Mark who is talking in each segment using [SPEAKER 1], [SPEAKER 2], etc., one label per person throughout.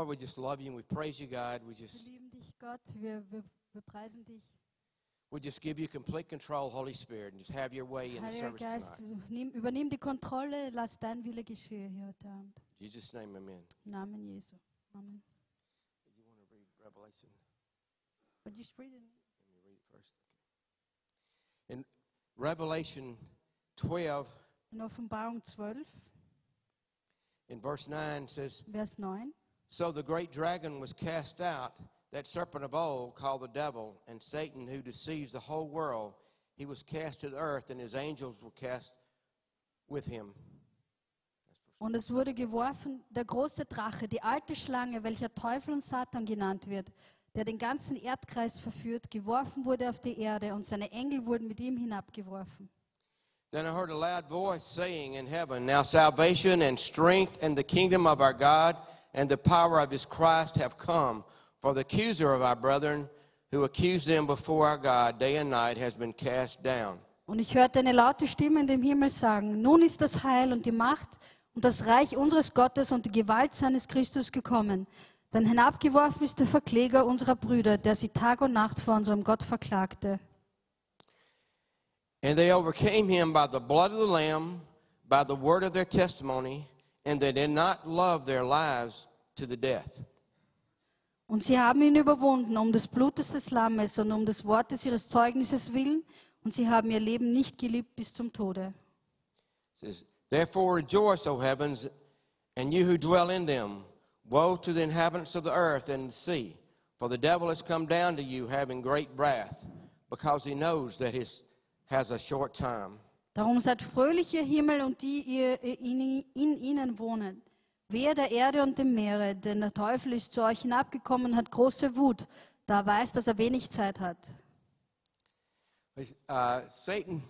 [SPEAKER 1] Lord, we just love you and we praise you, God. We
[SPEAKER 2] Wir
[SPEAKER 1] just
[SPEAKER 2] lieben dich, Gott. Wir, wir, wir preisen dich.
[SPEAKER 1] we just give you complete control, Holy Spirit, and just have your way in the
[SPEAKER 2] Heiliger
[SPEAKER 1] service
[SPEAKER 2] Geist,
[SPEAKER 1] tonight.
[SPEAKER 2] nimm, übernimm die Kontrolle. Lass dein Wille geschehen hier heute Abend.
[SPEAKER 1] In Jesus' name, amen.
[SPEAKER 2] Im Namen Jesu. Amen.
[SPEAKER 1] You want to read Revelation?
[SPEAKER 2] Would you read it?
[SPEAKER 1] Let me read it first. Okay. In Revelation 12,
[SPEAKER 2] In Offenbarung 12,
[SPEAKER 1] in verse 9, says,
[SPEAKER 2] Vers 9.
[SPEAKER 1] So the great dragon was cast out, that serpent of old called the devil, and Satan, who deceives the whole world. He was cast to the earth, and his angels were cast with him.
[SPEAKER 2] Und es wurde geworfen, der große Drache, die alte Schlange, welcher Teufel und Satan genannt wird, der den ganzen Erdkreis verführt, geworfen wurde auf die Erde und seine Engel wurden mit ihm hinabgeworfen.
[SPEAKER 1] Then I heard a loud voice saying in heaven, Now salvation and strength and the kingdom of our God and the power of his Christ have come. For the accuser of our brethren, who accused them before our God day and night, has been cast down.
[SPEAKER 2] Und ich hörte eine laute Stimme in dem Himmel sagen, nun ist das Heil und die Macht und das Reich unseres Gottes und die Gewalt seines Christus gekommen. Denn hinabgeworfen ist der Verkläger unserer Brüder, der sie Tag und Nacht vor unserem Gott verklagte.
[SPEAKER 1] And they overcame him by the blood of the Lamb, by the word of their testimony, and they did not love their lives to the death.
[SPEAKER 2] Und sie haben ihn überwunden um des Blutes des Lammes und um des Wortes ihres Zeugnisses willen, und sie haben ihr Leben nicht geliebt bis zum Tode.
[SPEAKER 1] It says, Therefore rejoice, O heavens, and you who dwell in them. Woe to the inhabitants of the earth and the sea, for the devil has come down to you having great wrath, because he knows that he has a short time.
[SPEAKER 2] Darum seid fröhlich, ihr Himmel und die ihr in, in ihnen wohnen. Wehe der Erde und dem Meere, denn der Teufel ist zu euch hinabgekommen und hat große Wut, da er weiß, dass er wenig Zeit hat.
[SPEAKER 1] Uh, Satan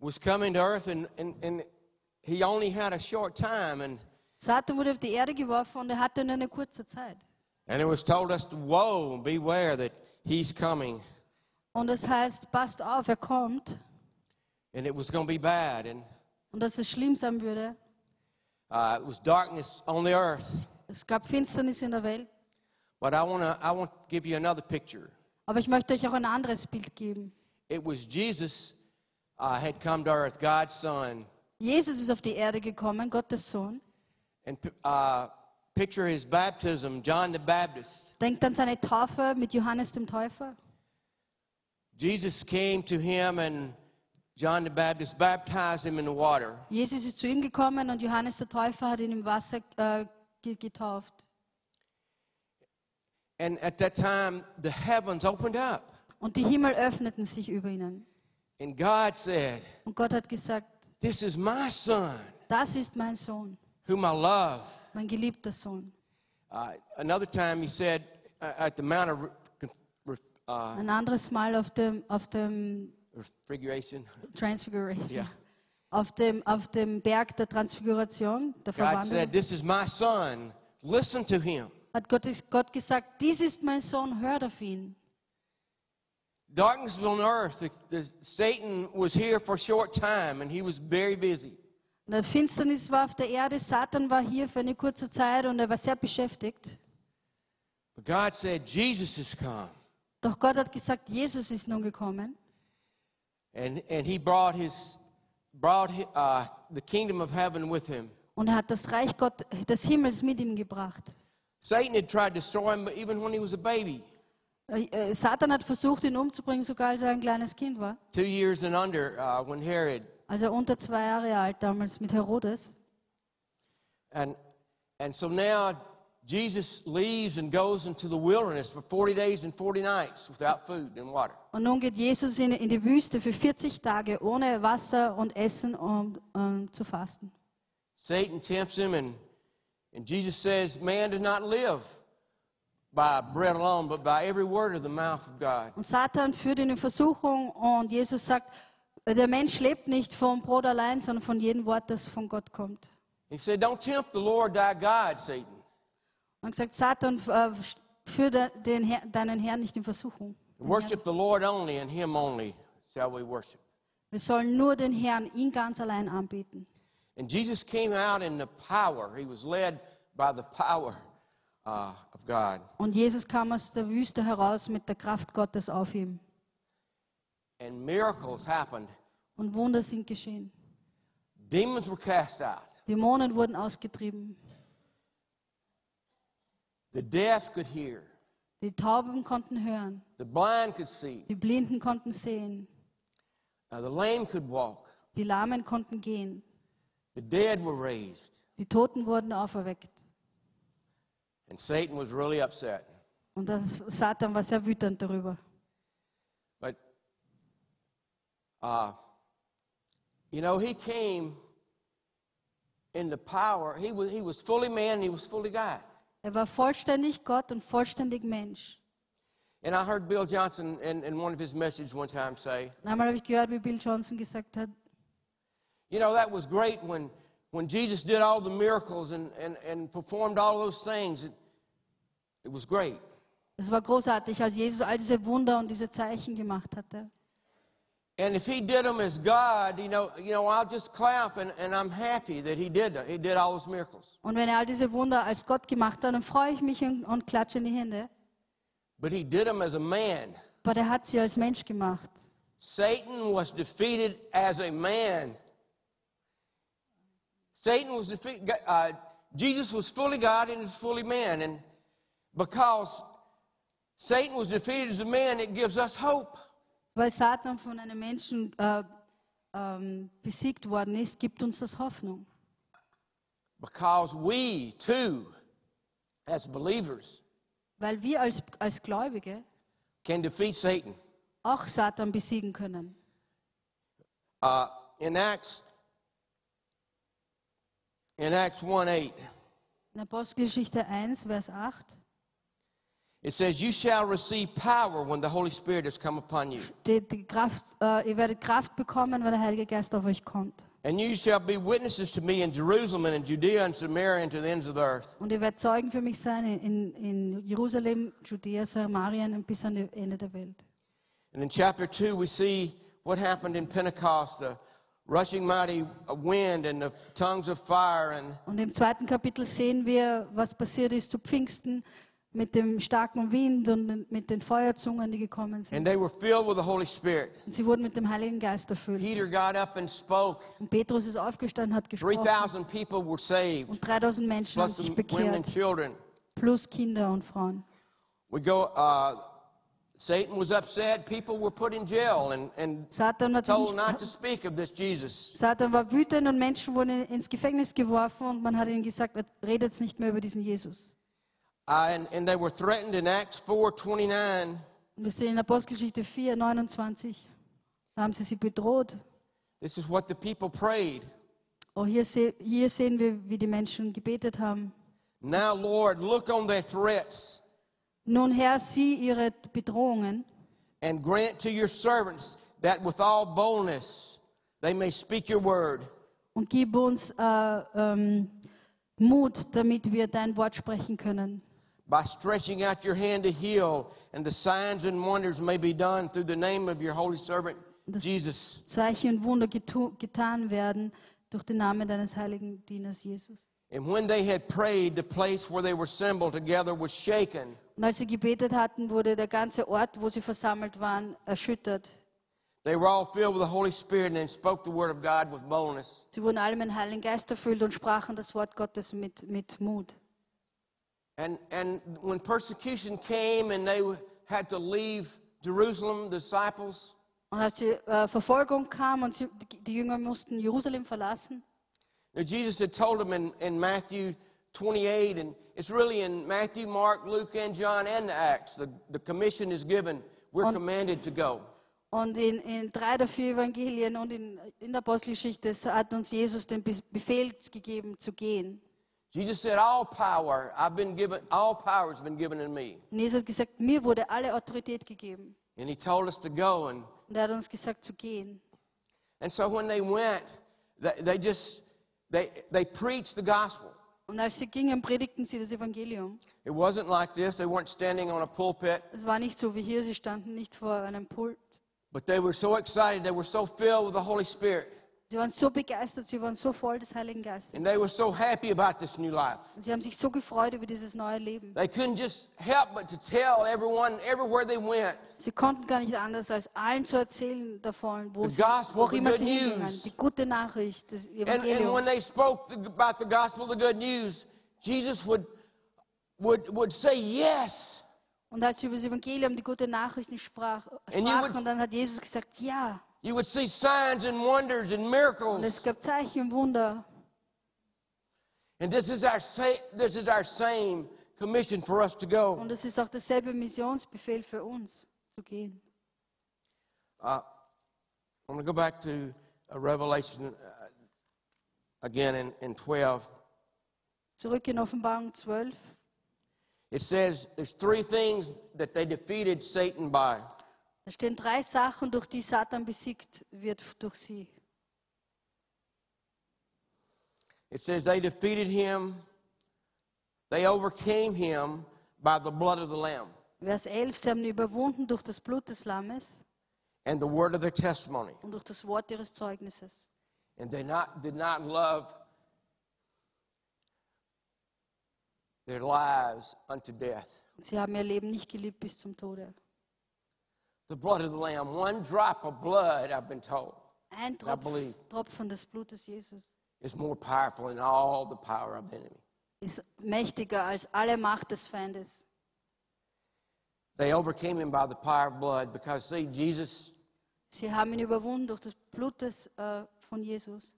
[SPEAKER 1] was coming to earth, and, and, and he only had a short time, and,
[SPEAKER 2] Satan wurde auf die Erde geworfen und er hatte nur eine kurze Zeit.
[SPEAKER 1] and it was told us woe, beware that he's coming,
[SPEAKER 2] Und das heißt, passt auf, er kommt
[SPEAKER 1] and it was going to be bad, and
[SPEAKER 2] und dass es schlimm sein würde.
[SPEAKER 1] uh, it was darkness on the earth.
[SPEAKER 2] Es gab Finsternis in der Welt.
[SPEAKER 1] But I want to I want to give you another picture.
[SPEAKER 2] Aber ich möchte euch auch ein anderes Bild geben.
[SPEAKER 1] It was Jesus uh, had come to earth, God's Son,
[SPEAKER 2] Jesus ist auf die Erde gekommen, Gottes Sohn.
[SPEAKER 1] and uh, picture his baptism, John the Baptist.
[SPEAKER 2] Denkt an seine Taufe mit Johannes dem Täufer.
[SPEAKER 1] Jesus came to him, and John the Baptist baptized him in the water.
[SPEAKER 2] Jesus ist zu ihm gekommen und Johannes der Täufer hat ihn im Wasser äh, getauft.
[SPEAKER 1] And at that time, the heavens opened up,
[SPEAKER 2] Und die Himmel öffneten sich über ihnen.
[SPEAKER 1] and God said,
[SPEAKER 2] Und Gott hat gesagt,
[SPEAKER 1] This is my Son,
[SPEAKER 2] das ist mein Sohn,
[SPEAKER 1] whom I love.
[SPEAKER 2] mein geliebter Sohn.
[SPEAKER 1] Uh, another time, he said uh, at the Mount of uh,
[SPEAKER 2] Ein anderes Mal auf dem, auf dem
[SPEAKER 1] Refiguration,
[SPEAKER 2] Transfiguration.
[SPEAKER 1] Yeah.
[SPEAKER 2] Auf, dem, auf dem Berg der Transfiguration, der
[SPEAKER 1] God
[SPEAKER 2] Verwandlung,
[SPEAKER 1] said, This is my Son, listen to him.
[SPEAKER 2] hat Gott, Gott gesagt, dies ist mein Sohn, hört auf ihn.
[SPEAKER 1] Darkness on earth. The, the, Satan was here for a short time, and he was very busy.
[SPEAKER 2] Und Finsternis war auf der Erde, Satan war hier für eine kurze Zeit und er war sehr beschäftigt.
[SPEAKER 1] But God said, Jesus has come.
[SPEAKER 2] Doch Gott hat gesagt, Jesus ist nun gekommen
[SPEAKER 1] And, and he brought, his, brought uh, the kingdom of heaven with him.
[SPEAKER 2] und er hat das Reich Gott, des Himmels mit ihm gebracht.
[SPEAKER 1] Satan had tried to destroy him even when he was a baby,
[SPEAKER 2] Äh, äh, Satan hat versucht, ihn umzubringen, sogar als er ein kleines Kind war.
[SPEAKER 1] two years and under, uh, when Herod.
[SPEAKER 2] Also unter zwei Jahre alt damals mit Herodes.
[SPEAKER 1] And, and so now Jesus leaves and goes into the wilderness for 40 days and 40 nights without food and water.
[SPEAKER 2] Und nun geht Jesus in, in die Wüste für 40 Tage ohne Wasser und Essen, um, um zu fasten.
[SPEAKER 1] Satan tempts him, and, and Jesus says, Man does not live by bread alone, but by every word of the mouth of God.
[SPEAKER 2] Und Satan führt ihn in Versuchung und Jesus sagt, der Mensch lebt nicht vom Brot allein, sondern von jedem Wort, das von Gott kommt.
[SPEAKER 1] He said, Don't tempt the Lord thy God, Satan.
[SPEAKER 2] Und gesagt, Satan, äh, führe Herr, deinen Herrn nicht in Versuchung.
[SPEAKER 1] Worship the Lord only, and him only shall we worship.
[SPEAKER 2] Wir sollen nur den Herrn, ihn ganz allein anbeten.
[SPEAKER 1] And Jesus came out in the power. He was led by the power uh, of God.
[SPEAKER 2] Und Jesus kam aus der Wüste heraus mit der Kraft Gottes auf ihm.
[SPEAKER 1] And miracles happened.
[SPEAKER 2] Und Wunder sind geschehen.
[SPEAKER 1] Demons were cast out.
[SPEAKER 2] Dämonen wurden ausgetrieben.
[SPEAKER 1] The deaf could hear.
[SPEAKER 2] Die Tauben konnten hören.
[SPEAKER 1] The blind could see.
[SPEAKER 2] Die Blinden konnten sehen.
[SPEAKER 1] Uh, the lame could walk.
[SPEAKER 2] Die Lahmen konnten gehen.
[SPEAKER 1] The dead were raised.
[SPEAKER 2] Die Toten wurden auferweckt.
[SPEAKER 1] And Satan was really upset.
[SPEAKER 2] Und das Satan war sehr wütend darüber.
[SPEAKER 1] But, uh, you know, he came in the power. He was, he was fully man and he was fully God.
[SPEAKER 2] Er war vollständig Gott und vollständig Mensch.
[SPEAKER 1] And I heard Bill Johnson in, in one of his messages one time say,
[SPEAKER 2] einmal habe ich gehört, wie Bill Johnson gesagt hat,
[SPEAKER 1] you know, that was great when, when Jesus did all the miracles and, and, and performed all those things. It, it was great.
[SPEAKER 2] es war großartig, als Jesus all diese Wunder und diese Zeichen gemacht hatte.
[SPEAKER 1] And if he did them as God, you know, you know, I'll just clap and, and I'm happy that he did that. he did all those miracles.
[SPEAKER 2] Und wenn er all diese Wunder als Gott gemacht hat, dann freue ich mich und, und klatsche in die Hände.
[SPEAKER 1] But he did them as a man.
[SPEAKER 2] Aber er hat sie als Mensch gemacht.
[SPEAKER 1] Satan was defeated as a man. Satan was defeated. Uh, Jesus was fully God and fully man. And because Satan was defeated as a man, it gives us hope.
[SPEAKER 2] Weil Satan von einem Menschen äh, ähm, besiegt worden ist, gibt uns das Hoffnung.
[SPEAKER 1] Because we, too, as believers,
[SPEAKER 2] Weil wir als, als Gläubige
[SPEAKER 1] can defeat Satan.
[SPEAKER 2] auch Satan besiegen können.
[SPEAKER 1] Uh, in Acts, in Acts 1 8,
[SPEAKER 2] In Apostelgeschichte 1, Vers 8
[SPEAKER 1] it says, You shall receive power when the Holy Spirit has come upon you.
[SPEAKER 2] steht, die Kraft, äh, ihr werdet Kraft bekommen, wenn der Heilige Geist auf euch kommt.
[SPEAKER 1] And you shall be witnesses to me in Jerusalem and in Judea and Samaria and to the ends of the earth.
[SPEAKER 2] Und ihr werdet Zeugen für mich sein in, in Jerusalem, Judäa, Samarien und bis an das Ende der Welt.
[SPEAKER 1] And in chapter 2, we see what happened in Pentecost the rushing mighty uh, wind and the tongues of fire. And,
[SPEAKER 2] Und im zweiten Kapitel sehen wir, was passiert ist zu Pfingsten mit dem starken Wind und mit den Feuerzungen, die gekommen
[SPEAKER 1] and
[SPEAKER 2] sind.
[SPEAKER 1] they were filled with the Holy Spirit.
[SPEAKER 2] Und sie wurden mit dem Heiligen Geist erfüllt.
[SPEAKER 1] Peter got up and spoke.
[SPEAKER 2] Und Petrus ist aufgestanden, hat gesprochen.
[SPEAKER 1] 3,000 people were saved,
[SPEAKER 2] Und 3000 Menschen haben
[SPEAKER 1] plus
[SPEAKER 2] sich
[SPEAKER 1] some women and
[SPEAKER 2] bekehrt,
[SPEAKER 1] children.
[SPEAKER 2] plus Kinder und Frauen.
[SPEAKER 1] We go, uh, Satan was upset. People were put in jail and, and told not to speak of this Jesus.
[SPEAKER 2] Satan war wütend und Menschen wurden ins Gefängnis geworfen und man hat ihnen gesagt, redet nicht mehr über diesen Jesus.
[SPEAKER 1] Uh, and, and they were threatened in Acts 4.29.
[SPEAKER 2] Und wir sehen in Apostelgeschichte 4, 29, da haben sie sie bedroht.
[SPEAKER 1] This is what the people prayed.
[SPEAKER 2] Oh, hier, se hier sehen wir, wie die Menschen gebetet haben.
[SPEAKER 1] Now, Lord, look on their threats
[SPEAKER 2] Nun, Herr, sieh ihre Bedrohungen
[SPEAKER 1] and grant to your servants that with all boldness they may speak your word.
[SPEAKER 2] und gib uns äh, ähm, Mut, damit wir dein Wort sprechen können.
[SPEAKER 1] By stretching out your hand to heal, and the signs and wonders may be done through the name of your holy servant, Jesus.
[SPEAKER 2] Zeichen und Wunder getan werden durch den Namen deines heiligen Dieners Jesus.
[SPEAKER 1] And when they had prayed, the place where they were assembled together was shaken.
[SPEAKER 2] Und als sie gebetet hatten, wurde der ganze Ort, wo sie versammelt waren, erschüttert.
[SPEAKER 1] They were all filled with the Holy Spirit and spoke the word of God with boldness.
[SPEAKER 2] Sie wurden alle mit dem Heiligen Geist erfüllt und sprachen das Wort Gottes mit, mit Mut.
[SPEAKER 1] And, and when persecution came and they had to leave Jerusalem, the disciples,
[SPEAKER 2] Und als die äh, Verfolgung kam und sie, die, Jünger mussten Jerusalem verlassen,
[SPEAKER 1] Now, Jesus had told them in, in Matthew 28, and it's really in Matthew, Mark, Luke, and John, and the Acts. The, the commission is given. We're
[SPEAKER 2] On-
[SPEAKER 1] commanded to go.
[SPEAKER 2] Und in, in drei der vier Evangelien und in, in der Apostelgeschichte hat uns Jesus den Befehl gegeben zu gehen.
[SPEAKER 1] Jesus said, All power, I've been given, all power has been given in me.
[SPEAKER 2] Und Jesus hat gesagt, mir wurde alle Autorität gegeben.
[SPEAKER 1] And he told us to go. And,
[SPEAKER 2] Und er hat uns gesagt zu gehen.
[SPEAKER 1] and so when they went, they, they just, they, they preached the gospel.
[SPEAKER 2] Und als sie gingen, predigten sie das Evangelium.
[SPEAKER 1] It wasn't like this. They weren't standing on a pulpit,
[SPEAKER 2] Es war nicht so wie hier, sie standen nicht vor einem Pult.
[SPEAKER 1] but they were so excited. They were so filled with the Holy Spirit.
[SPEAKER 2] Sie waren so begeistert, sie waren so voll des Heiligen Geistes.
[SPEAKER 1] And they were so happy about this new life.
[SPEAKER 2] Sie haben sich so gefreut über dieses neue Leben.
[SPEAKER 1] They couldn't just help but to tell everyone everywhere they went.
[SPEAKER 2] Sie konnten gar nicht anders, als allen zu erzählen davon, wo,
[SPEAKER 1] The
[SPEAKER 2] sie,
[SPEAKER 1] gospel,
[SPEAKER 2] wo immer sie hingingen. Die gute Nachricht, das
[SPEAKER 1] And, and when
[SPEAKER 2] Evangelium.
[SPEAKER 1] they spoke about the gospel, the good news, Jesus would, would, would say yes.
[SPEAKER 2] Und als sie über das Evangelium, die gute Nachrichten sprach, sprachen,
[SPEAKER 1] would-
[SPEAKER 2] dann hat Jesus gesagt, ja.
[SPEAKER 1] You would see signs and wonders and
[SPEAKER 2] Und es
[SPEAKER 1] miracles.
[SPEAKER 2] gab Zeichen und Wunder.
[SPEAKER 1] And this is our this is our same commission for us to go.
[SPEAKER 2] Und es ist auch derselbe Missionsbefehl für uns, zu gehen.
[SPEAKER 1] Uh, I'm going to go back to uh, Revelation uh, again in, in 12.
[SPEAKER 2] Zurück in Offenbarung 12.
[SPEAKER 1] It says there's three things that they defeated Satan by.
[SPEAKER 2] Da stehen drei Sachen, durch die Satan besiegt wird durch sie.
[SPEAKER 1] It says they defeated him, they overcame him by the blood of the Lamb
[SPEAKER 2] Vers 11, sie haben ihn überwunden durch das Blut des Lammes
[SPEAKER 1] and the word of their testimony.
[SPEAKER 2] und durch das Wort ihres Zeugnisses.
[SPEAKER 1] And they not, did not love their lives unto death.
[SPEAKER 2] Sie haben ihr Leben nicht geliebt bis zum Tode.
[SPEAKER 1] The blood of the Lamb, one drop of blood, I've been told,
[SPEAKER 2] Ein
[SPEAKER 1] I believe.
[SPEAKER 2] Tropf, Tropfen des Blutes Jesus
[SPEAKER 1] is more powerful than all the power of the enemy.
[SPEAKER 2] ist mächtiger als alle Macht des Feindes.
[SPEAKER 1] They overcame him by the power of blood because, see, Jesus,
[SPEAKER 2] Sie haben ihn überwunden durch das Blut des, äh, von Jesus,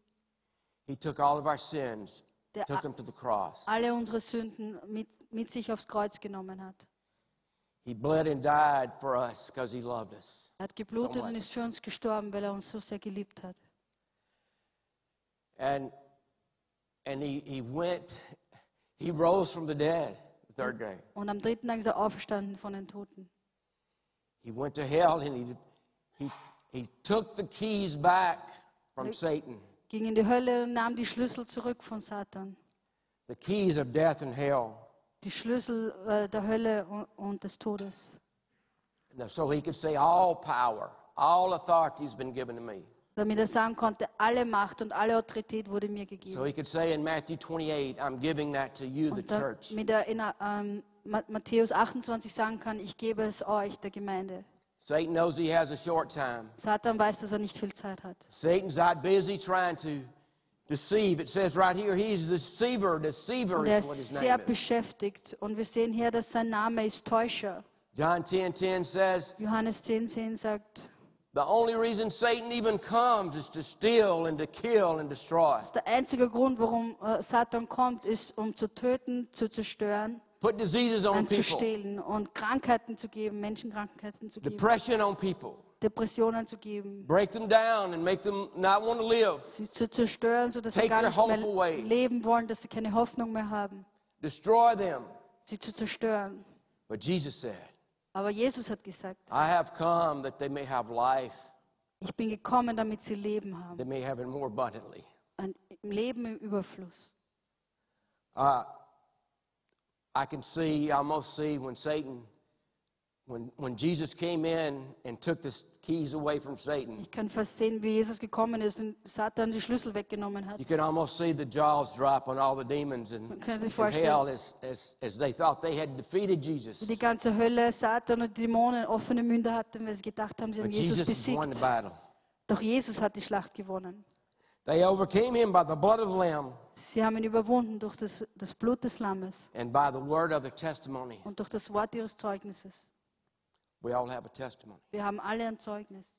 [SPEAKER 1] he took all of our sins,
[SPEAKER 2] der
[SPEAKER 1] took them to the cross.
[SPEAKER 2] alle unsere Sünden mit, mit sich aufs Kreuz genommen hat.
[SPEAKER 1] He bled and died for us because he loved us.
[SPEAKER 2] Er hat geblutet und ist für uns gestorben, weil er uns so sehr geliebt hat.
[SPEAKER 1] And, and he, he went, he rose from the dead the third day.
[SPEAKER 2] Und am dritten Tag ist er auferstanden von den Toten.
[SPEAKER 1] He went to hell and he, he, he took the keys back from Satan,
[SPEAKER 2] Ging in die Hölle und nahm die Schlüssel zurück von Satan.
[SPEAKER 1] the keys of death and hell,
[SPEAKER 2] Die Schlüssel äh, der Hölle und, und des Todes.
[SPEAKER 1] so he could say, All power, all authority has been given to me.
[SPEAKER 2] Damit er sagen konnte, alle Macht und alle Autorität wurde mir
[SPEAKER 1] So
[SPEAKER 2] gegeben.
[SPEAKER 1] he could say in Matthew 28, I'm giving that to you, the
[SPEAKER 2] Und
[SPEAKER 1] church.
[SPEAKER 2] damit er in ähm, Ma- Matthäus 28 sagen kann, ich gebe es euch, der Gemeinde.
[SPEAKER 1] Satan knows he has a short time.
[SPEAKER 2] Satan weiß, dass er nicht viel Zeit hat.
[SPEAKER 1] Satan's out busy trying to deceive. It says right here, he's the deceiver. Deceiver
[SPEAKER 2] Und er
[SPEAKER 1] is what his
[SPEAKER 2] ist sehr
[SPEAKER 1] name is.
[SPEAKER 2] beschäftigt. Und wir sehen hier, dass sein Name ist Täuscher.
[SPEAKER 1] John 10 10 says,
[SPEAKER 2] Johannes 10, 10 sagt,
[SPEAKER 1] The only reason Satan even comes is to steal and to kill and destroy.
[SPEAKER 2] dass der einzige Grund, warum äh, Satan kommt, ist, um zu töten, zu zerstören,
[SPEAKER 1] Put diseases on people,
[SPEAKER 2] stehlen und Krankheiten zu geben, Menschenkrankheiten zu geben,
[SPEAKER 1] depression on people,
[SPEAKER 2] Depressionen zu geben,
[SPEAKER 1] break them down and make them not want to live,
[SPEAKER 2] sie zu zerstören, sodass sie
[SPEAKER 1] Take
[SPEAKER 2] gar
[SPEAKER 1] their
[SPEAKER 2] nicht mehr
[SPEAKER 1] away.
[SPEAKER 2] leben wollen, dass sie keine Hoffnung mehr haben,
[SPEAKER 1] destroy them.
[SPEAKER 2] sie zu zerstören.
[SPEAKER 1] But Jesus said,
[SPEAKER 2] Aber Jesus hat gesagt,
[SPEAKER 1] I have come that they may have life,
[SPEAKER 2] ich bin gekommen, damit sie Leben haben,
[SPEAKER 1] they may have it more abundantly.
[SPEAKER 2] ein Leben im Überfluss.
[SPEAKER 1] Uh, I can see, I almost see when Satan, when, when Jesus came in and took the keys away from Satan,
[SPEAKER 2] Ich kann fast sehen, wie Jesus gekommen ist und Satan die Schlüssel weggenommen hat.
[SPEAKER 1] you can almost see the jaws drop on all the demons and,
[SPEAKER 2] Man kann sich vorstellen,
[SPEAKER 1] hell as, as, as they thought they had defeated Jesus.
[SPEAKER 2] wie die ganze Hölle, Satan und Dämonen offene Münder hatten, weil sie gedacht haben, sie haben
[SPEAKER 1] But
[SPEAKER 2] Jesus
[SPEAKER 1] Jesus won the
[SPEAKER 2] besiegt.
[SPEAKER 1] battle.
[SPEAKER 2] Doch Jesus hat die Schlacht gewonnen.
[SPEAKER 1] They overcame him by the blood of the Lamb
[SPEAKER 2] Sie haben ihn überwunden durch das, das Blut des Lammes
[SPEAKER 1] and by the word of the testimony.
[SPEAKER 2] und durch das Wort ihres Zeugnisses.
[SPEAKER 1] We all have a testimony.
[SPEAKER 2] Wir haben alle ein Zeugnis.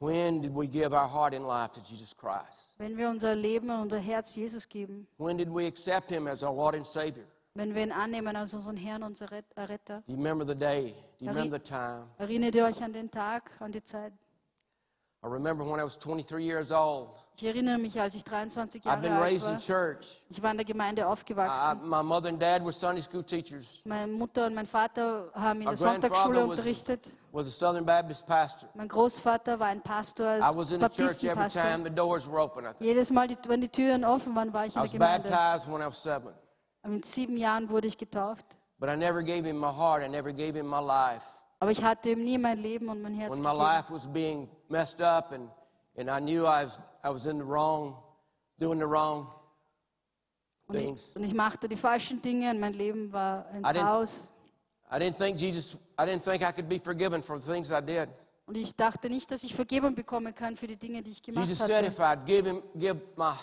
[SPEAKER 1] When did we give our heart and life to Jesus Christ?
[SPEAKER 2] Wenn wir unser Leben und unser Herz Jesus geben,
[SPEAKER 1] When did we accept him as our Lord and Savior?
[SPEAKER 2] wenn wir ihn annehmen als unseren Herrn, unser Rett- Erretter,
[SPEAKER 1] Do you remember the day? Do you
[SPEAKER 2] Erri-
[SPEAKER 1] remember the time?
[SPEAKER 2] erinnert ihr euch an den Tag, an die Zeit?
[SPEAKER 1] I remember when I was 23 years old.
[SPEAKER 2] Ich erinnere mich, als ich 23
[SPEAKER 1] I've
[SPEAKER 2] Jahre
[SPEAKER 1] been
[SPEAKER 2] alt
[SPEAKER 1] raised in
[SPEAKER 2] war.
[SPEAKER 1] church.
[SPEAKER 2] Ich war in der Gemeinde
[SPEAKER 1] I,
[SPEAKER 2] aufgewachsen.
[SPEAKER 1] my mother and dad were Sunday school teachers.
[SPEAKER 2] Meine Mutter und mein Vater haben in
[SPEAKER 1] Our
[SPEAKER 2] der Sonntagsschule
[SPEAKER 1] grandfather was-
[SPEAKER 2] unterrichtet.
[SPEAKER 1] Was a Southern Baptist pastor.
[SPEAKER 2] Mein Großvater war ein Pastor,
[SPEAKER 1] I was in the church every time
[SPEAKER 2] Baptistenpastor.
[SPEAKER 1] the doors were open. I, think.
[SPEAKER 2] Jedes Mal, die- wenn die Türen offen waren, war ich
[SPEAKER 1] I
[SPEAKER 2] in
[SPEAKER 1] was
[SPEAKER 2] der Gemeinde.
[SPEAKER 1] baptized when I was seven.
[SPEAKER 2] Mit sieben Jahren wurde ich getauft.
[SPEAKER 1] But I never gave him my heart. I never gave him my life.
[SPEAKER 2] Aber ich hatte ihm nie mein Leben und mein Herz
[SPEAKER 1] When my
[SPEAKER 2] gegeben.
[SPEAKER 1] life was being messed up and, and I knew I was, I was in the wrong, doing the wrong
[SPEAKER 2] Und ich,
[SPEAKER 1] things.
[SPEAKER 2] und ich machte die falschen Dinge und mein Leben war ein
[SPEAKER 1] I
[SPEAKER 2] Chaos.
[SPEAKER 1] I didn't think Jesus, I didn't think I could be forgiven for the things I did.
[SPEAKER 2] Und ich dachte nicht, dass ich Vergebung bekommen kann für die Dinge, die ich gemacht
[SPEAKER 1] Jesus said
[SPEAKER 2] hatte.
[SPEAKER 1] if I'd give him, give my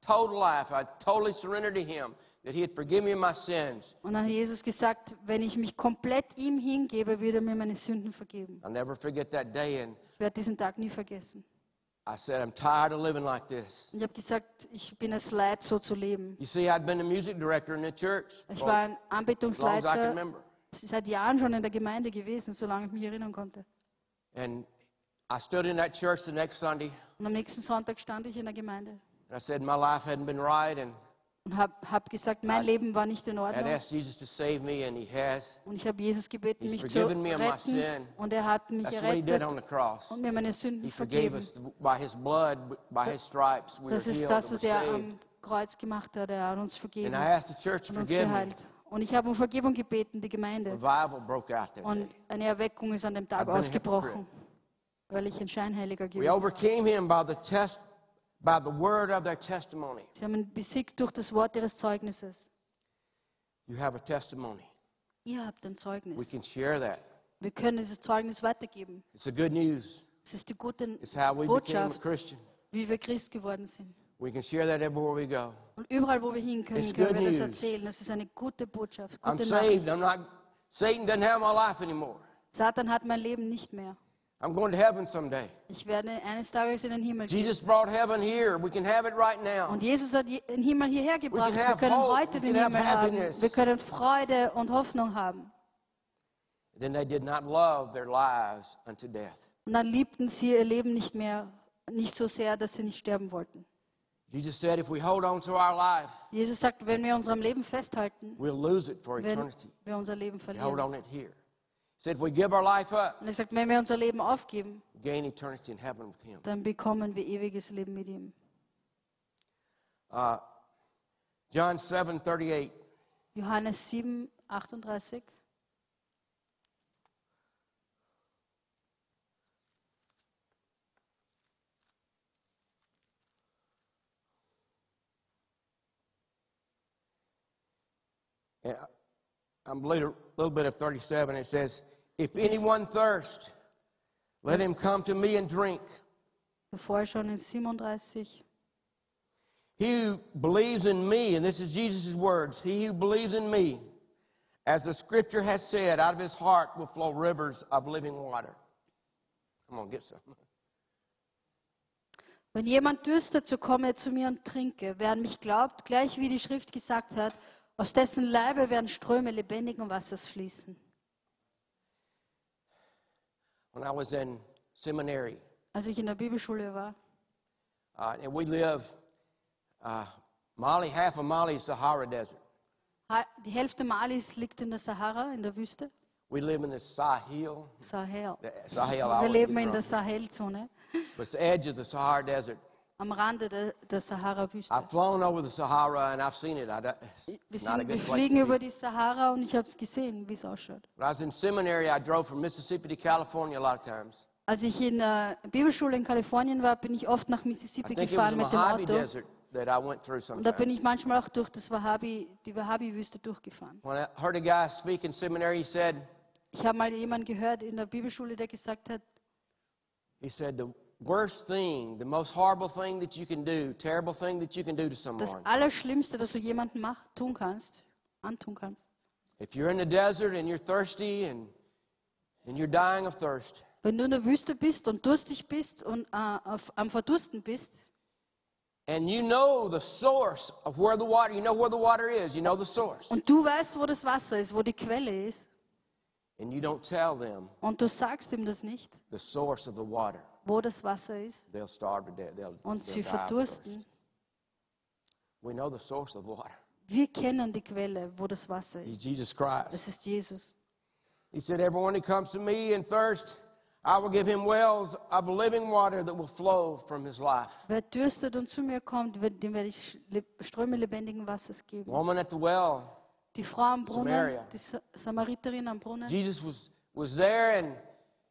[SPEAKER 1] total life, I'd totally surrender to him, that he'd forgive me my sins.
[SPEAKER 2] Und dann hat Jesus gesagt, wenn ich mich komplett ihm hingebe, würde er mir meine Sünden vergeben.
[SPEAKER 1] I'll never forget that day. And
[SPEAKER 2] Ich werde diesen Tag nie vergessen.
[SPEAKER 1] I said, I'm tired of living like this.
[SPEAKER 2] Ich habe gesagt, ich bin es leid, so zu leben.
[SPEAKER 1] You see, I'd been a music director in the church
[SPEAKER 2] Ich war ein
[SPEAKER 1] as long as I can
[SPEAKER 2] Anbetungsleiter
[SPEAKER 1] remember.
[SPEAKER 2] seit Jahren schon in der Gemeinde gewesen, solange ich mich erinnern konnte.
[SPEAKER 1] And I stood in that church the next Sunday,
[SPEAKER 2] Und am nächsten Sonntag stand ich in der Gemeinde
[SPEAKER 1] and I said my life hadn't been right, and
[SPEAKER 2] und habe hab gesagt, mein
[SPEAKER 1] I,
[SPEAKER 2] Leben war nicht in Ordnung. Und ich habe Jesus gebeten, mich zu retten. Und er hat mich
[SPEAKER 1] That's
[SPEAKER 2] und mir meine Sünden vergeben.
[SPEAKER 1] Blood, stripes, we
[SPEAKER 2] das ist das, was er am Kreuz gemacht hat. Er hat uns vergeben und uns geheilt. Und ich habe um Vergebung gebeten, die Gemeinde. Und eine Erweckung ist an dem Tag ausgebrochen, weil ich ein Scheinheiliger gewesen
[SPEAKER 1] bin by the word of their testimony.
[SPEAKER 2] Sie haben besiegt durch das Wort ihres Zeugnisses.
[SPEAKER 1] You have a testimony.
[SPEAKER 2] Ihr habt ein
[SPEAKER 1] We
[SPEAKER 2] Zeugnis.
[SPEAKER 1] can share that.
[SPEAKER 2] Wir können dieses Zeugnis weitergeben.
[SPEAKER 1] It's the good news.
[SPEAKER 2] Es ist die gute
[SPEAKER 1] It's how we became a
[SPEAKER 2] Botschaft,
[SPEAKER 1] Christian.
[SPEAKER 2] wie wir Christ geworden sind.
[SPEAKER 1] We can share that everywhere we go.
[SPEAKER 2] Und überall, wo wir hin können,
[SPEAKER 1] It's
[SPEAKER 2] können wir das
[SPEAKER 1] news.
[SPEAKER 2] erzählen. Das ist eine gute Botschaft,
[SPEAKER 1] I'm
[SPEAKER 2] gute
[SPEAKER 1] saved.
[SPEAKER 2] Nachricht.
[SPEAKER 1] I'm not. Satan doesn't have my life anymore.
[SPEAKER 2] Satan hat mein Leben nicht mehr.
[SPEAKER 1] I'm going to heaven someday.
[SPEAKER 2] Ich werde eines Tages in den Himmel gehen.
[SPEAKER 1] Jesus brought heaven here. We can have it right now.
[SPEAKER 2] Und Jesus hat den Himmel hierher gebracht. Wir können
[SPEAKER 1] hope.
[SPEAKER 2] heute
[SPEAKER 1] We
[SPEAKER 2] den Himmel haben. Wir können Freude und Hoffnung haben.
[SPEAKER 1] Then they did not love their lives unto death.
[SPEAKER 2] Und dann liebten sie ihr Leben nicht mehr, nicht so sehr, dass sie nicht sterben wollten.
[SPEAKER 1] Jesus said, if we hold on to our life,
[SPEAKER 2] Jesus sagt, wenn wir unserem Leben festhalten,
[SPEAKER 1] we'll lose it for eternity.
[SPEAKER 2] wir unser Leben
[SPEAKER 1] We hold
[SPEAKER 2] verlieren.
[SPEAKER 1] on it here. Said, if we give our life up,
[SPEAKER 2] Und er sagt, wenn wir unser Leben aufgeben,
[SPEAKER 1] gain eternity in heaven with Him.
[SPEAKER 2] dann bekommen wir ewiges Leben mit ihm.
[SPEAKER 1] Uh, John 7 38.
[SPEAKER 2] Johannes 7, 38.
[SPEAKER 1] And I'm a little, little bit of 37. It says, If anyone thirst, let him come to me and drink.
[SPEAKER 2] Bevor schon in 37.
[SPEAKER 1] He who believes in me, and this is Jesus' words, he who believes in me, as the scripture has said, out of his heart will flow rivers of living water. I'm going to get some.
[SPEAKER 2] Wenn jemand dürstet, so komme er zu mir und trinke. Wer an mich glaubt, gleich wie die Schrift gesagt hat, aus dessen Leibe werden Ströme lebendigen Wassers fließen.
[SPEAKER 1] When I was in seminary,
[SPEAKER 2] Als ich in der Bibelschule war,
[SPEAKER 1] uh, and we live, uh, Mali, half of Mali is Sahara Desert.
[SPEAKER 2] die Hälfte Malis liegt in der Sahara, in der Wüste.
[SPEAKER 1] We live in the Sahel.
[SPEAKER 2] Sahel.
[SPEAKER 1] The Sahel,
[SPEAKER 2] Wir leben in der. Sahelzone,
[SPEAKER 1] but it's the edge of the Sahara Desert.
[SPEAKER 2] Am Rande der, der Sahara-Wüste.
[SPEAKER 1] I've flown over the Sahara and I've seen it. I, don't-
[SPEAKER 2] Wir,
[SPEAKER 1] it's not a
[SPEAKER 2] sind, wir
[SPEAKER 1] good place
[SPEAKER 2] fliegen
[SPEAKER 1] to
[SPEAKER 2] über
[SPEAKER 1] be.
[SPEAKER 2] die Sahara und ich habe es gesehen, wie es ausschaut.
[SPEAKER 1] When I was in seminary, I drove from Mississippi to California a lot of times.
[SPEAKER 2] Als ich in der Bibelschule in Kalifornien war, bin ich oft nach
[SPEAKER 1] I
[SPEAKER 2] Mississippi
[SPEAKER 1] think it was
[SPEAKER 2] gefahren mit dem
[SPEAKER 1] Mojave
[SPEAKER 2] Auto.
[SPEAKER 1] Desert that I went through
[SPEAKER 2] Und da bin
[SPEAKER 1] sometimes.
[SPEAKER 2] ich manchmal auch durch das Wahhabi, die Wahhabi-Wüste durchgefahren.
[SPEAKER 1] When I heard a guy speak in seminary, he said,
[SPEAKER 2] Ich habe mal jemanden gehört in der Bibelschule, der gesagt hat,
[SPEAKER 1] he said, the worst thing, the most horrible thing that you can do, terrible thing that you can do to someone.
[SPEAKER 2] das Allerschlimmste, das du jemandem mach, tun kannst, antun kannst,
[SPEAKER 1] if you're in the desert and you're thirsty and, and you're dying of thirst,
[SPEAKER 2] wenn du in der Wüste bist und durstig bist und äh, auf, am Verdursten bist
[SPEAKER 1] and you know the source of where the water, you know where the water is, you know the source,
[SPEAKER 2] und du weißt, wo das Wasser ist, wo die Quelle ist
[SPEAKER 1] and you don't tell them
[SPEAKER 2] und du sagst ihm das nicht,
[SPEAKER 1] the source of the water,
[SPEAKER 2] wo das Wasser ist
[SPEAKER 1] they'll starve to death. They'll,
[SPEAKER 2] und
[SPEAKER 1] they'll
[SPEAKER 2] sie
[SPEAKER 1] die of thirst.
[SPEAKER 2] verdursten.
[SPEAKER 1] We know the source of water.
[SPEAKER 2] Wir kennen die Quelle, wo das Wasser
[SPEAKER 1] He's
[SPEAKER 2] ist.
[SPEAKER 1] Jesus Christ.
[SPEAKER 2] Das ist Jesus.
[SPEAKER 1] He said, Everyone who comes to me and thirst, I will give him wells of living water that will flow from his life.
[SPEAKER 2] Wer dürstet und zu mir kommt, wird- dem werde ich Le- Ströme lebendigen Wassers geben.
[SPEAKER 1] Woman at the well,
[SPEAKER 2] Die Frau am Brunnen,
[SPEAKER 1] Samaria.
[SPEAKER 2] die Sa- Samariterin am Brunnen.
[SPEAKER 1] Jesus was, was there and,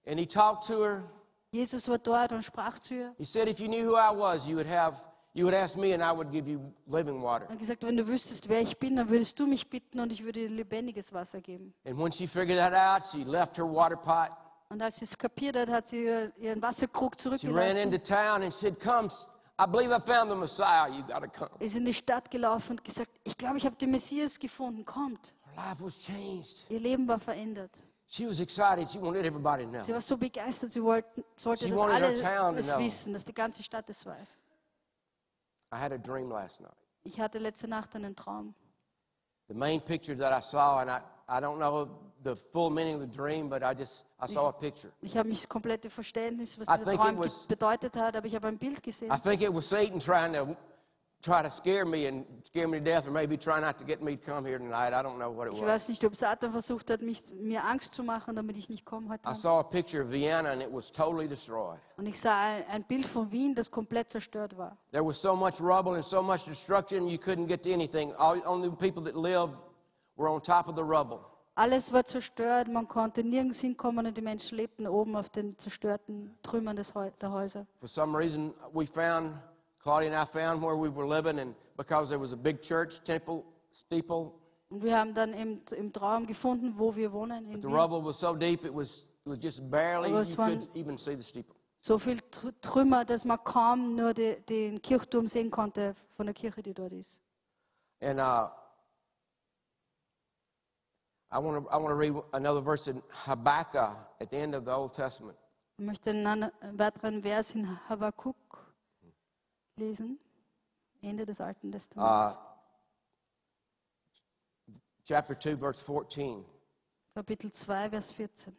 [SPEAKER 1] and he talked to her.
[SPEAKER 2] Jesus war dort und sprach zu ihr.
[SPEAKER 1] He said, If you knew who I was, you would have you would ask me and I would give you living water.
[SPEAKER 2] Er hat gesagt, wenn du wüsstest, wer ich bin, dann würdest du mich bitten und ich würde dir lebendiges Wasser geben.
[SPEAKER 1] And when she figured that out, she left her water pot.
[SPEAKER 2] Und als sie es kapiert hat, hat sie ihr- ihren Wasserkrug
[SPEAKER 1] She ran
[SPEAKER 2] zurückgelassen,
[SPEAKER 1] into town and said, Come, I believe I found the Messiah. You got to come.
[SPEAKER 2] ist in die Stadt gelaufen und gesagt, ich glaube, ich habe den Messias gefunden, kommt.
[SPEAKER 1] Her life was changed.
[SPEAKER 2] Ihr Leben war verändert.
[SPEAKER 1] She was excited. She wanted everybody to know.
[SPEAKER 2] Sie war so begeistert, sie wollte, sollte,
[SPEAKER 1] She
[SPEAKER 2] dass
[SPEAKER 1] wanted her
[SPEAKER 2] alle
[SPEAKER 1] town to
[SPEAKER 2] es
[SPEAKER 1] know.
[SPEAKER 2] wissen, dass die ganze Stadt es weiß.
[SPEAKER 1] I had a dream last night.
[SPEAKER 2] Ich hatte letzte Nacht einen Traum.
[SPEAKER 1] The main picture that I saw, and I, I don't know the full meaning of the dream, but I just I saw a picture.
[SPEAKER 2] Ich habe nicht das komplette Verständnis, was
[SPEAKER 1] I
[SPEAKER 2] dieser
[SPEAKER 1] think
[SPEAKER 2] Traum
[SPEAKER 1] was-
[SPEAKER 2] bedeutet hat, aber ich habe ein Bild gesehen.
[SPEAKER 1] I think it was Satan trying to try to scare me and scare me to death, or maybe try not to get me to come here tonight. I don't know what it
[SPEAKER 2] Ich
[SPEAKER 1] was.
[SPEAKER 2] weiß nicht, ob Satan versucht hat, mich, mir Angst zu machen, damit ich nicht komme heute
[SPEAKER 1] I saw a picture of Vienna, and it was totally destroyed.
[SPEAKER 2] Und ich sah ein, ein Bild von Wien, das komplett zerstört war.
[SPEAKER 1] There was so much rubble and so much destruction, you couldn't get to anything. All, only the people that lived were on top of the rubble.
[SPEAKER 2] Alles war zerstört, man konnte nirgends hinkommen und die Menschen lebten oben auf den zerstörten Trümmern des der Häuser.
[SPEAKER 1] For some reason, we found, Claudia and I found where we were living, and because there was a big church, temple, steeple,
[SPEAKER 2] Und wir haben dann im, im Traum gefunden, wo wir wohnen. In
[SPEAKER 1] the
[SPEAKER 2] Wien.
[SPEAKER 1] rubble was so deep, it was, it was just barely,
[SPEAKER 2] Aber
[SPEAKER 1] you
[SPEAKER 2] waren-
[SPEAKER 1] could even see the steeple.
[SPEAKER 2] So viel Tr- Trümmer, dass man kaum nur die, den Kirchturm sehen konnte von der Kirche, die dort ist.
[SPEAKER 1] And uh, I want to I want to read another verse in Habakkuk at the end of the Old Testament.
[SPEAKER 2] Ich möchte einen weiteren Vers in Habakkuk lesen, Ende des Alten
[SPEAKER 1] Uh,
[SPEAKER 2] Testaments,
[SPEAKER 1] chapter 2, verse 14.
[SPEAKER 2] Kapitel 2, Vers 14.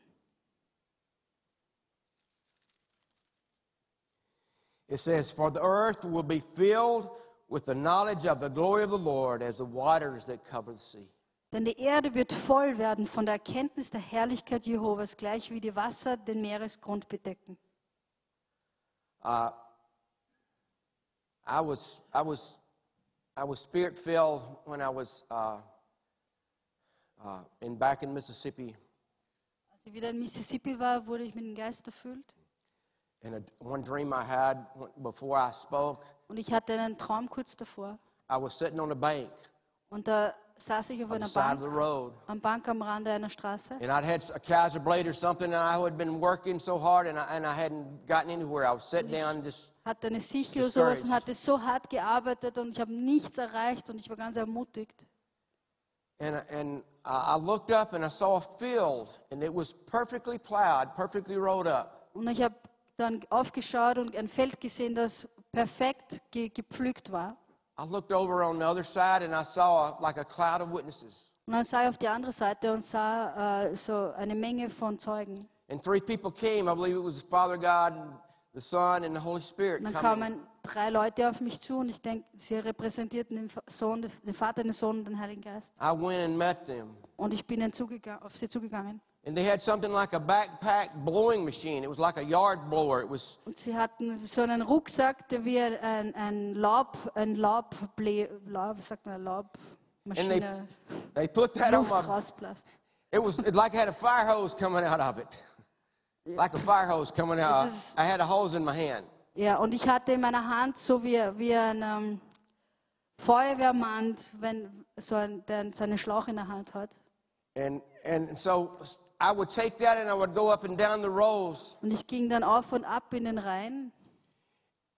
[SPEAKER 1] It says, For the earth will be filled with the knowledge of the glory of the Lord as the waters that cover the sea.
[SPEAKER 2] Denn die Erde wird voll werden von der Erkenntnis der Herrlichkeit Jehovas, gleich wie die Wasser den Meeresgrund bedecken.
[SPEAKER 1] Uh, I was I was I was spirit filled when I was uh, uh, in back in Mississippi,
[SPEAKER 2] Als ich wieder in Mississippi war, wurde ich mit dem Geist erfüllt.
[SPEAKER 1] and a, one dream I had before I spoke,
[SPEAKER 2] Und ich hatte einen Traum kurz davor.
[SPEAKER 1] I was sitting on a bank
[SPEAKER 2] Und da saß ich auf
[SPEAKER 1] on the
[SPEAKER 2] einer
[SPEAKER 1] side of
[SPEAKER 2] Bank,
[SPEAKER 1] the road,
[SPEAKER 2] am Bank am Rande einer Straße.
[SPEAKER 1] and I'd had a Kaiser blade or something, and I had been working so hard, and I, and I hadn't gotten anywhere. I was sitting down, just
[SPEAKER 2] hatte eine Sichel oder sowas und hatte so hart gearbeitet und ich habe nichts erreicht und ich war ganz ermutigt.
[SPEAKER 1] and and I I looked up and I saw a field, and it was perfectly plowed, perfectly rolled up.
[SPEAKER 2] Und ich habe dann aufgeschaut und ein Feld gesehen, das perfekt ge gepflügt war.
[SPEAKER 1] I looked over on the other side and I saw a, like a cloud of witnesses.
[SPEAKER 2] Und dann sah ich auf die andere Seite und sah äh, so eine Menge von Zeugen.
[SPEAKER 1] And three people came. I believe it was Father God, the Son, and the Holy Spirit
[SPEAKER 2] dann kamen drei Leute auf mich zu und ich denke, sie repräsentierten den, Sohn, den Vater, den Sohn und den Heiligen Geist.
[SPEAKER 1] I went and met them.
[SPEAKER 2] Und ich bin auf sie zugegangen.
[SPEAKER 1] And they had something like a backpack blowing machine. It was like a yard blower. It was,
[SPEAKER 2] Und sie hatten so einen Rucksack, der wie ein, ein, Laub, ein Laub, wie sagt man, Laubmaschine,
[SPEAKER 1] they put that on my, it was it like it had a fire hose coming out of it. Like a fire hose coming out.
[SPEAKER 2] This is-
[SPEAKER 1] I had a hose in my hand.
[SPEAKER 2] Ja, und ich hatte in meiner Hand so wie, wie ein ähm, Feuerwehrmann, wenn so ein, der seinen Schlauch in der Hand hat.
[SPEAKER 1] And, and so I would take that and I would go up and down the rows.
[SPEAKER 2] Und ich ging dann auf und ab in den Rhein.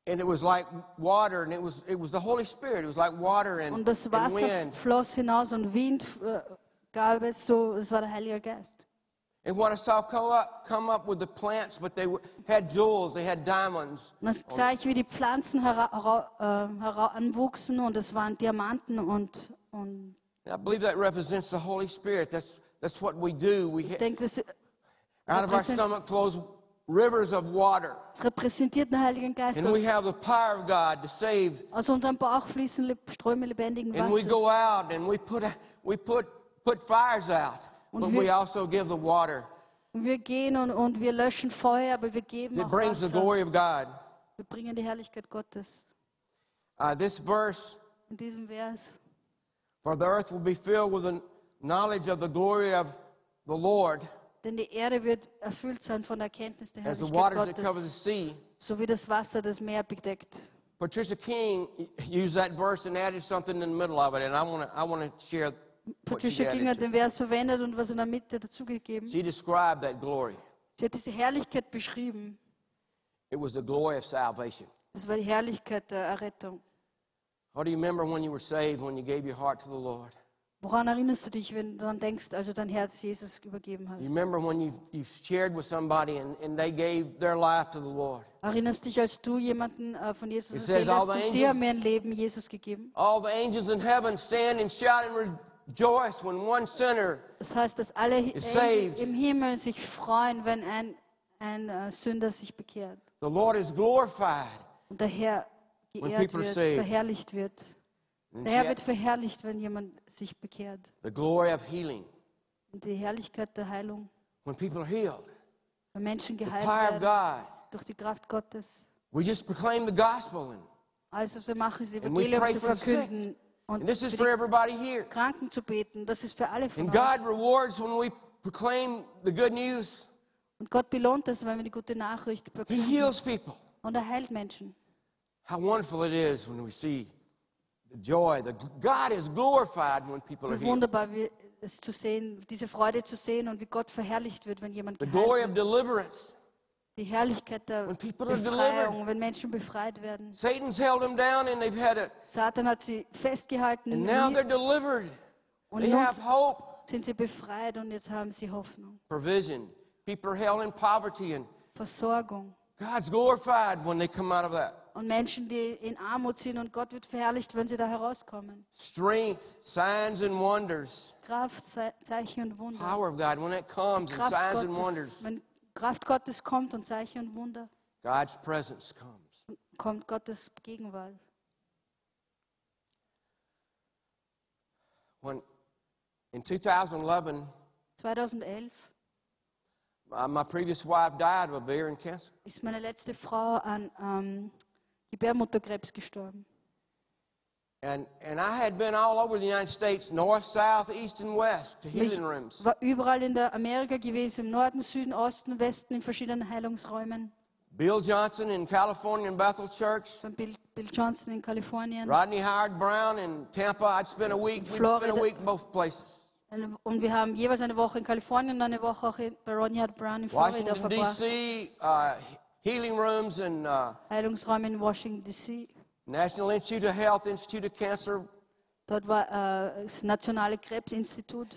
[SPEAKER 1] And it was like water, and it was, it was the Holy Spirit. It was like water and,
[SPEAKER 2] Und das
[SPEAKER 1] and
[SPEAKER 2] Wasser
[SPEAKER 1] wind.
[SPEAKER 2] floss hinaus und Wind äh, gab es so, es war der Heilige Geist.
[SPEAKER 1] And what I saw come up, come up with the plants, but they were, had jewels, they had diamonds.
[SPEAKER 2] Und sah ich, wie die Pflanzen hera hera ähm, heranwuchsen und es waren Diamanten und, und
[SPEAKER 1] I believe that represents the Holy Spirit. That's, that's what we do. We
[SPEAKER 2] ich
[SPEAKER 1] ha-
[SPEAKER 2] denke, das,
[SPEAKER 1] out of our stomach flows rivers of water.
[SPEAKER 2] das repräsentiert den Heiligen Geist.
[SPEAKER 1] And we have the power of God to save.
[SPEAKER 2] aus unserem Bauch fließen Ströme lebendigen
[SPEAKER 1] And we go out and we put, we put, put fires out.
[SPEAKER 2] Und
[SPEAKER 1] But
[SPEAKER 2] wir-
[SPEAKER 1] we also give the water
[SPEAKER 2] wir gehen und, und wir löschen Feuer, aber wir geben auch
[SPEAKER 1] brings the
[SPEAKER 2] Wasser.
[SPEAKER 1] glory of God.
[SPEAKER 2] Wir bringen die Herrlichkeit Gottes.
[SPEAKER 1] Uh, this verse,
[SPEAKER 2] In diesem Vers.
[SPEAKER 1] for the earth will be filled with the knowledge of the glory of the Lord.
[SPEAKER 2] Denn die Erde wird erfüllt sein von der Erkenntnis der
[SPEAKER 1] as the
[SPEAKER 2] Herrlichkeit
[SPEAKER 1] waters that cover the
[SPEAKER 2] Gottes,
[SPEAKER 1] sea.
[SPEAKER 2] so wie das Wasser das Meer bedeckt.
[SPEAKER 1] Patricia King used that verse and added something in the middle of it, and I want to I want to share
[SPEAKER 2] Patricia King hat den Vers verwendet und was in der Mitte dazugegeben.
[SPEAKER 1] She described that glory.
[SPEAKER 2] Sie hat diese Herrlichkeit beschrieben.
[SPEAKER 1] It was the glory of salvation.
[SPEAKER 2] Das war die Herrlichkeit der Errettung.
[SPEAKER 1] How do you remember when you were saved, when you gave your heart to the Lord?
[SPEAKER 2] Woran erinnerst du dich, wenn du daran denkst, als du dein Herz Jesus übergeben
[SPEAKER 1] You
[SPEAKER 2] hast?
[SPEAKER 1] remember when you, you shared with somebody and, and they gave their life to the Lord?
[SPEAKER 2] Erinnerst dich, als du jemanden äh, von Jesus erzählt hast
[SPEAKER 1] the
[SPEAKER 2] und sie haben ein Leben Jesus gegeben?
[SPEAKER 1] All the angels in heaven stand and shout and rejoice when one sinner
[SPEAKER 2] Das heißt, dass alle
[SPEAKER 1] Is saved.
[SPEAKER 2] im Himmel sich freuen, wenn ein, ein äh, Sünder sich bekehrt
[SPEAKER 1] the Lord is glorified.
[SPEAKER 2] und der Herr geehrt wird,
[SPEAKER 1] saved.
[SPEAKER 2] verherrlicht wird. Der Herr wird verherrlicht, wenn jemand sich bekehrt.
[SPEAKER 1] the glory of healing.
[SPEAKER 2] Und die Herrlichkeit der Heilung,
[SPEAKER 1] When people are healed,
[SPEAKER 2] wenn Menschen
[SPEAKER 1] the
[SPEAKER 2] geheilt werden
[SPEAKER 1] God.
[SPEAKER 2] durch die Kraft Gottes.
[SPEAKER 1] We just proclaim the gospel, and,
[SPEAKER 2] Also sie machen sie Evangelium zu
[SPEAKER 1] for the sick.
[SPEAKER 2] verkünden und
[SPEAKER 1] and this is for everybody here.
[SPEAKER 2] Kranken zu beten. Das ist für alle von
[SPEAKER 1] And. God rewards when we proclaim the good news.
[SPEAKER 2] Und Gott belohnt das, wenn wir die gute Nachricht
[SPEAKER 1] He
[SPEAKER 2] bekommen.
[SPEAKER 1] heals people.
[SPEAKER 2] Und er heilt Menschen.
[SPEAKER 1] How wonderful it is when we see the joy. The, God is glorified when people are healed.
[SPEAKER 2] wunderbar, wie es zu sehen, diese Freude zu sehen und wie Gott verherrlicht wird, wenn jemand
[SPEAKER 1] The glory of
[SPEAKER 2] geheilt wird.
[SPEAKER 1] deliverance.
[SPEAKER 2] Die Herrlichkeit der
[SPEAKER 1] When people are
[SPEAKER 2] Befreiung, wenn Menschen befreit werden.
[SPEAKER 1] Satan's held them down and they've had it.
[SPEAKER 2] Satan hat sie festgehalten
[SPEAKER 1] And now they're delivered.
[SPEAKER 2] und
[SPEAKER 1] They
[SPEAKER 2] nun
[SPEAKER 1] have hope.
[SPEAKER 2] sind sie befreit und jetzt haben sie Hoffnung.
[SPEAKER 1] Provision. People are held in poverty and
[SPEAKER 2] Versorgung.
[SPEAKER 1] God's glorified when they come out of that.
[SPEAKER 2] Und Menschen, die in Armut sind und Gott wird verherrlicht, wenn sie da herauskommen.
[SPEAKER 1] Strength, signs and wonders.
[SPEAKER 2] Kraft, Ze- Zeichen und Wunder.
[SPEAKER 1] Power of God, when it comes and
[SPEAKER 2] Kraft
[SPEAKER 1] signs and wonders,
[SPEAKER 2] Gottes, wenn Kraft Gottes kommt und Zeichen und Wunder,
[SPEAKER 1] God's presence comes.
[SPEAKER 2] kommt Gottes Gegenwart.
[SPEAKER 1] When in 2011,
[SPEAKER 2] 2011
[SPEAKER 1] uh, my previous wife died of ovarian cancer.
[SPEAKER 2] ist meine letzte Frau an ähm, Gebärmutterkrebs gestorben.
[SPEAKER 1] And, and I had been all over the United States, north, south, east, and west, to healing rooms.
[SPEAKER 2] war überall in der Amerika gewesen, im Norden, Süden, Osten, Westen, in verschiedenen Heilungsräumen.
[SPEAKER 1] Bill Johnson in California in Bethel Church,
[SPEAKER 2] Von Bill, Bill Johnson in Kalifornien.
[SPEAKER 1] Rodney Howard Browne in Tampa. I'd spent a week. We'd spent a week both places.
[SPEAKER 2] Und wir haben jeweils eine Woche in Kalifornien und eine Woche auch bei Ronnie Hart Brown in Florida
[SPEAKER 1] Washington
[SPEAKER 2] verbracht.
[SPEAKER 1] D.C. Uh, healing rooms and uh,
[SPEAKER 2] Heilungsräume in Washington D.C.
[SPEAKER 1] National Institute of Health, Institute of Cancer,
[SPEAKER 2] Dort war äh, das Nationale Krebsinstitut.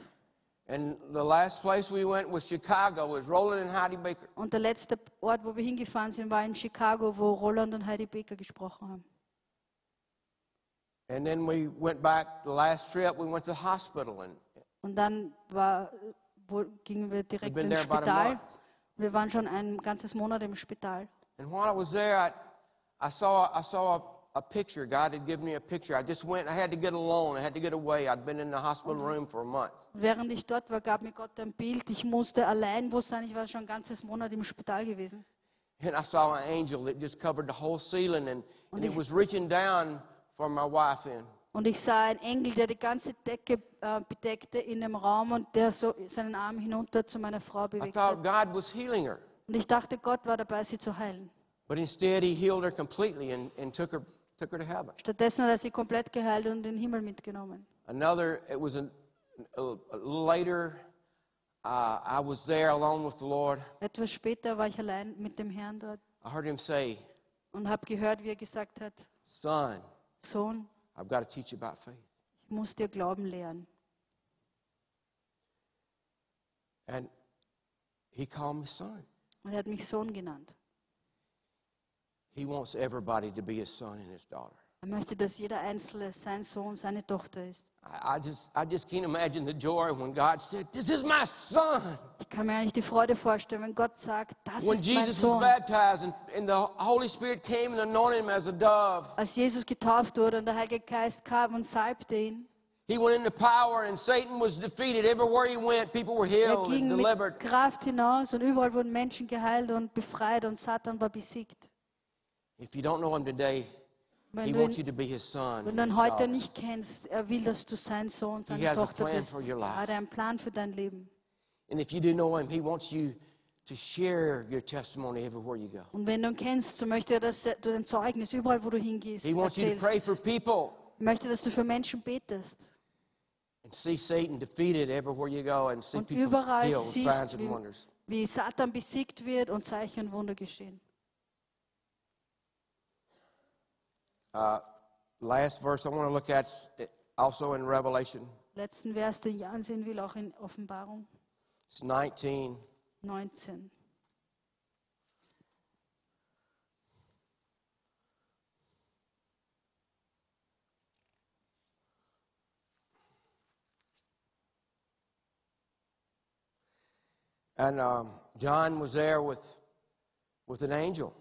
[SPEAKER 1] and the last place we went was Chicago. Was Rolland and Heidi Baker.
[SPEAKER 2] Und der letzte Ort, wo wir hingefahren sind, war in Chicago, wo Rolland und Heidi Baker gesprochen haben.
[SPEAKER 1] And then we went back. The last trip, we went to the hospital, and
[SPEAKER 2] Und dann war, wo, gingen wir direkt
[SPEAKER 1] been
[SPEAKER 2] ins
[SPEAKER 1] there about a
[SPEAKER 2] Spital.
[SPEAKER 1] month.
[SPEAKER 2] Wir waren schon ein ganzes Monat im Spital.
[SPEAKER 1] And while I was there, I, I saw, I saw a, picture. God had given me a picture. I just went, I had to get alone. I had to get away. I'd been in the hospital room for a month.
[SPEAKER 2] Während ich dort war, gab mir Gott ein Bild. Ich musste allein wo sein. Ich war schon ein ganzes Monat im Spital gewesen.
[SPEAKER 1] And I saw an angel that just covered the whole ceiling, and, and it was reaching down for my wife then.
[SPEAKER 2] Und ich sah einen Engel, der die ganze Decke äh, bedeckte in dem Raum und der so seinen Arm hinunter zu meiner Frau
[SPEAKER 1] I
[SPEAKER 2] bewegte.
[SPEAKER 1] thought God was healing her,
[SPEAKER 2] Und ich dachte, Gott war dabei, sie zu heilen.
[SPEAKER 1] but instead He healed her completely and, and took her took her to heaven.
[SPEAKER 2] Stattdessen hat er sie komplett geheilt und in den Himmel mitgenommen.
[SPEAKER 1] Another, it was an, a, a later. Uh, I was there alone with the Lord.
[SPEAKER 2] Etwas später war ich allein mit dem Herrn dort
[SPEAKER 1] I heard Him say,
[SPEAKER 2] und habe gehört, wie er gesagt hat,
[SPEAKER 1] "Son,
[SPEAKER 2] Sohn,
[SPEAKER 1] I've got to teach you about faith."
[SPEAKER 2] ich muss dir Glauben lehren.
[SPEAKER 1] And He called me son.
[SPEAKER 2] Und er hat mich Sohn genannt.
[SPEAKER 1] He wants everybody to be His son and His daughter.
[SPEAKER 2] Er möchte, dass jeder Einzelne sein Sohn, seine Tochter ist.
[SPEAKER 1] I, I just, I just can't imagine the joy when God said, "This is my son."
[SPEAKER 2] Ich kann mir eigentlich die Freude vorstellen, wenn Gott sagt, das
[SPEAKER 1] When
[SPEAKER 2] ist mein
[SPEAKER 1] Jesus was
[SPEAKER 2] Sohn.
[SPEAKER 1] baptized and, and the Holy Spirit came and anointed him as a dove,
[SPEAKER 2] Als Jesus getauft wurde und der Heilige Geist kam und salbte ihn,
[SPEAKER 1] he went into power and Satan was defeated. Everywhere he went, people were
[SPEAKER 2] er
[SPEAKER 1] healed and
[SPEAKER 2] ging mit
[SPEAKER 1] delivered.
[SPEAKER 2] Kraft hinaus und überall wurden Menschen geheilt und befreit und Satan war besiegt. Wenn du ihn, heute nicht kennst, er will, dass du sein Sohn, seine Tochter bist. Er hat einen Plan für dein Leben.
[SPEAKER 1] And if you do know him, he wants you to share your testimony everywhere you go.
[SPEAKER 2] Und wenn du ihn kennst, so möchte er, dass du dein Zeugnis überall, wo du hingehst,
[SPEAKER 1] He wants you to pray for people
[SPEAKER 2] Er möchte, dass du für Menschen betest.
[SPEAKER 1] and see Satan defeated everywhere you go and see
[SPEAKER 2] Und
[SPEAKER 1] people healed, signs
[SPEAKER 2] siehst,
[SPEAKER 1] and wonders.
[SPEAKER 2] wie Satan besiegt wird und Zeichen und Wunder geschehen.
[SPEAKER 1] Uh, last verse I want to look at also in Revelation.
[SPEAKER 2] Letzten Vers, den ich ansehen will, auch in Offenbarung
[SPEAKER 1] It's 19.
[SPEAKER 2] 19.
[SPEAKER 1] And um, John was there with, with an angel.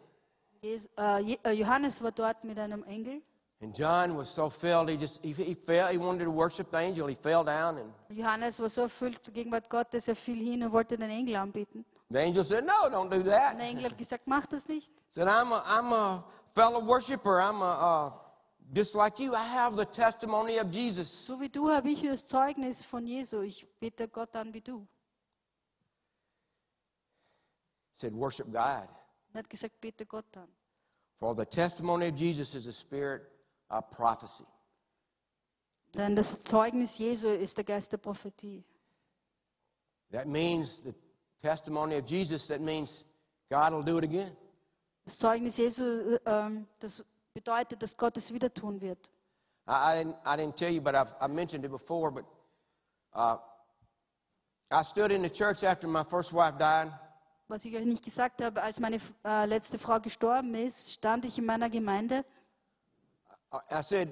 [SPEAKER 2] Johannes war mit einem Engel.
[SPEAKER 1] And John was so filled, he just, he, he fell, he wanted to worship the angel. He fell down and
[SPEAKER 2] Johannes war so erfüllt der Gegenwart Gottes, er fiel hin und wollte den Engel anbeten.
[SPEAKER 1] the angel said, no, don't do
[SPEAKER 2] Und der
[SPEAKER 1] that.
[SPEAKER 2] Engel hat gesagt, mach das nicht.
[SPEAKER 1] said, I'm a, I'm a fellow worshiper. I'm a, uh, just like you. I have the testimony of Jesus.
[SPEAKER 2] So wie du habe ich das Zeugnis von Jesu. Ich bete Gott an wie du.
[SPEAKER 1] He said, worship God.
[SPEAKER 2] Er hat gesagt, bete Gott an.
[SPEAKER 1] For the testimony of Jesus is a spirit of prophecy.
[SPEAKER 2] Denn das Zeugnis Jesu ist der Geist der Prophetie.
[SPEAKER 1] That means the testimony of Jesus, that means God will do it again.
[SPEAKER 2] Das Zeugnis Jesu, äh, ähm, das bedeutet, dass Gott es wieder tun wird.
[SPEAKER 1] I, I, didn't, I didn't tell you, but I've, I mentioned it before, but uh, I stood in the church after my first wife died.
[SPEAKER 2] Was ich euch nicht gesagt habe, als meine äh, letzte Frau gestorben ist, stand ich in meiner Gemeinde
[SPEAKER 1] I- I said,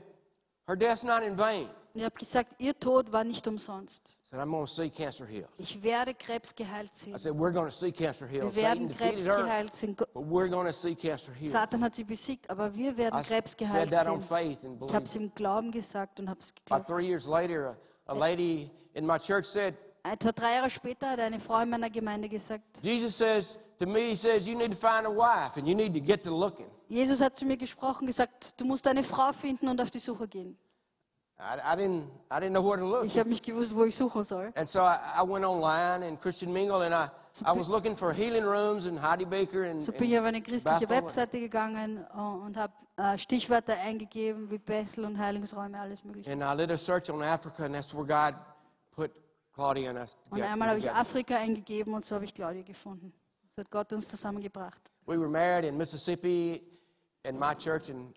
[SPEAKER 1] her death's not in vain.
[SPEAKER 2] und ich habe gesagt, ihr Tod war nicht umsonst.
[SPEAKER 1] I said, I'm going to see cancer healed.
[SPEAKER 2] Ich werde Krebs geheilt
[SPEAKER 1] I
[SPEAKER 2] sehen.
[SPEAKER 1] said, we're going to see cancer healed.
[SPEAKER 2] Wir
[SPEAKER 1] Satan
[SPEAKER 2] werden
[SPEAKER 1] defeated
[SPEAKER 2] Krebs geheilt sehen.
[SPEAKER 1] But we're going to see cancer healed.
[SPEAKER 2] Satan hat sie besiegt, aber wir werden
[SPEAKER 1] I
[SPEAKER 2] Krebs
[SPEAKER 1] said
[SPEAKER 2] geheilt
[SPEAKER 1] that on
[SPEAKER 2] sehen.
[SPEAKER 1] faith and
[SPEAKER 2] Ich habe es im Glauben gesagt und habe es
[SPEAKER 1] About
[SPEAKER 2] geglaubt.
[SPEAKER 1] three years later, a, a lady in my church said,
[SPEAKER 2] Etwa drei Jahre später hat eine Frau in meiner Gemeinde gesagt,
[SPEAKER 1] Jesus says to me, he says, you need to find a wife and you need to get to looking.
[SPEAKER 2] Jesus hat zu mir gesprochen, gesagt, du musst eine Frau finden und auf die Suche gehen.
[SPEAKER 1] I, I, didn't, I didn't know where to look.
[SPEAKER 2] Ich habe nicht gewusst, wo ich suchen soll.
[SPEAKER 1] And so I, I went online and Christian Mingle and I, I was looking for healing rooms in Heidi Baker and,
[SPEAKER 2] So bin ich auf eine christliche
[SPEAKER 1] Bethel.
[SPEAKER 2] Webseite gegangen äh, und habe äh, Stichwörter eingegeben wie Bethel und Heilungsräume, alles mögliche.
[SPEAKER 1] and I did a search on Africa and that's where God put Claudia and us
[SPEAKER 2] Und einmal habe ich. Afrika eingegeben und so habe ich Claudia gefunden. So hat Gott uns zusammengebracht.
[SPEAKER 1] We were married in Mississippi in my church
[SPEAKER 2] Und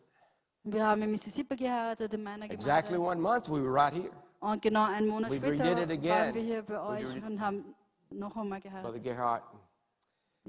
[SPEAKER 2] wir haben in Mississippi geheiratet, in meiner
[SPEAKER 1] exactly
[SPEAKER 2] Gemeinde.
[SPEAKER 1] one month we were right here.
[SPEAKER 2] Und genau einen Monat
[SPEAKER 1] We
[SPEAKER 2] später waren wir hier bei euch und haben noch einmal geheiratet.
[SPEAKER 1] Brother Gerhardt.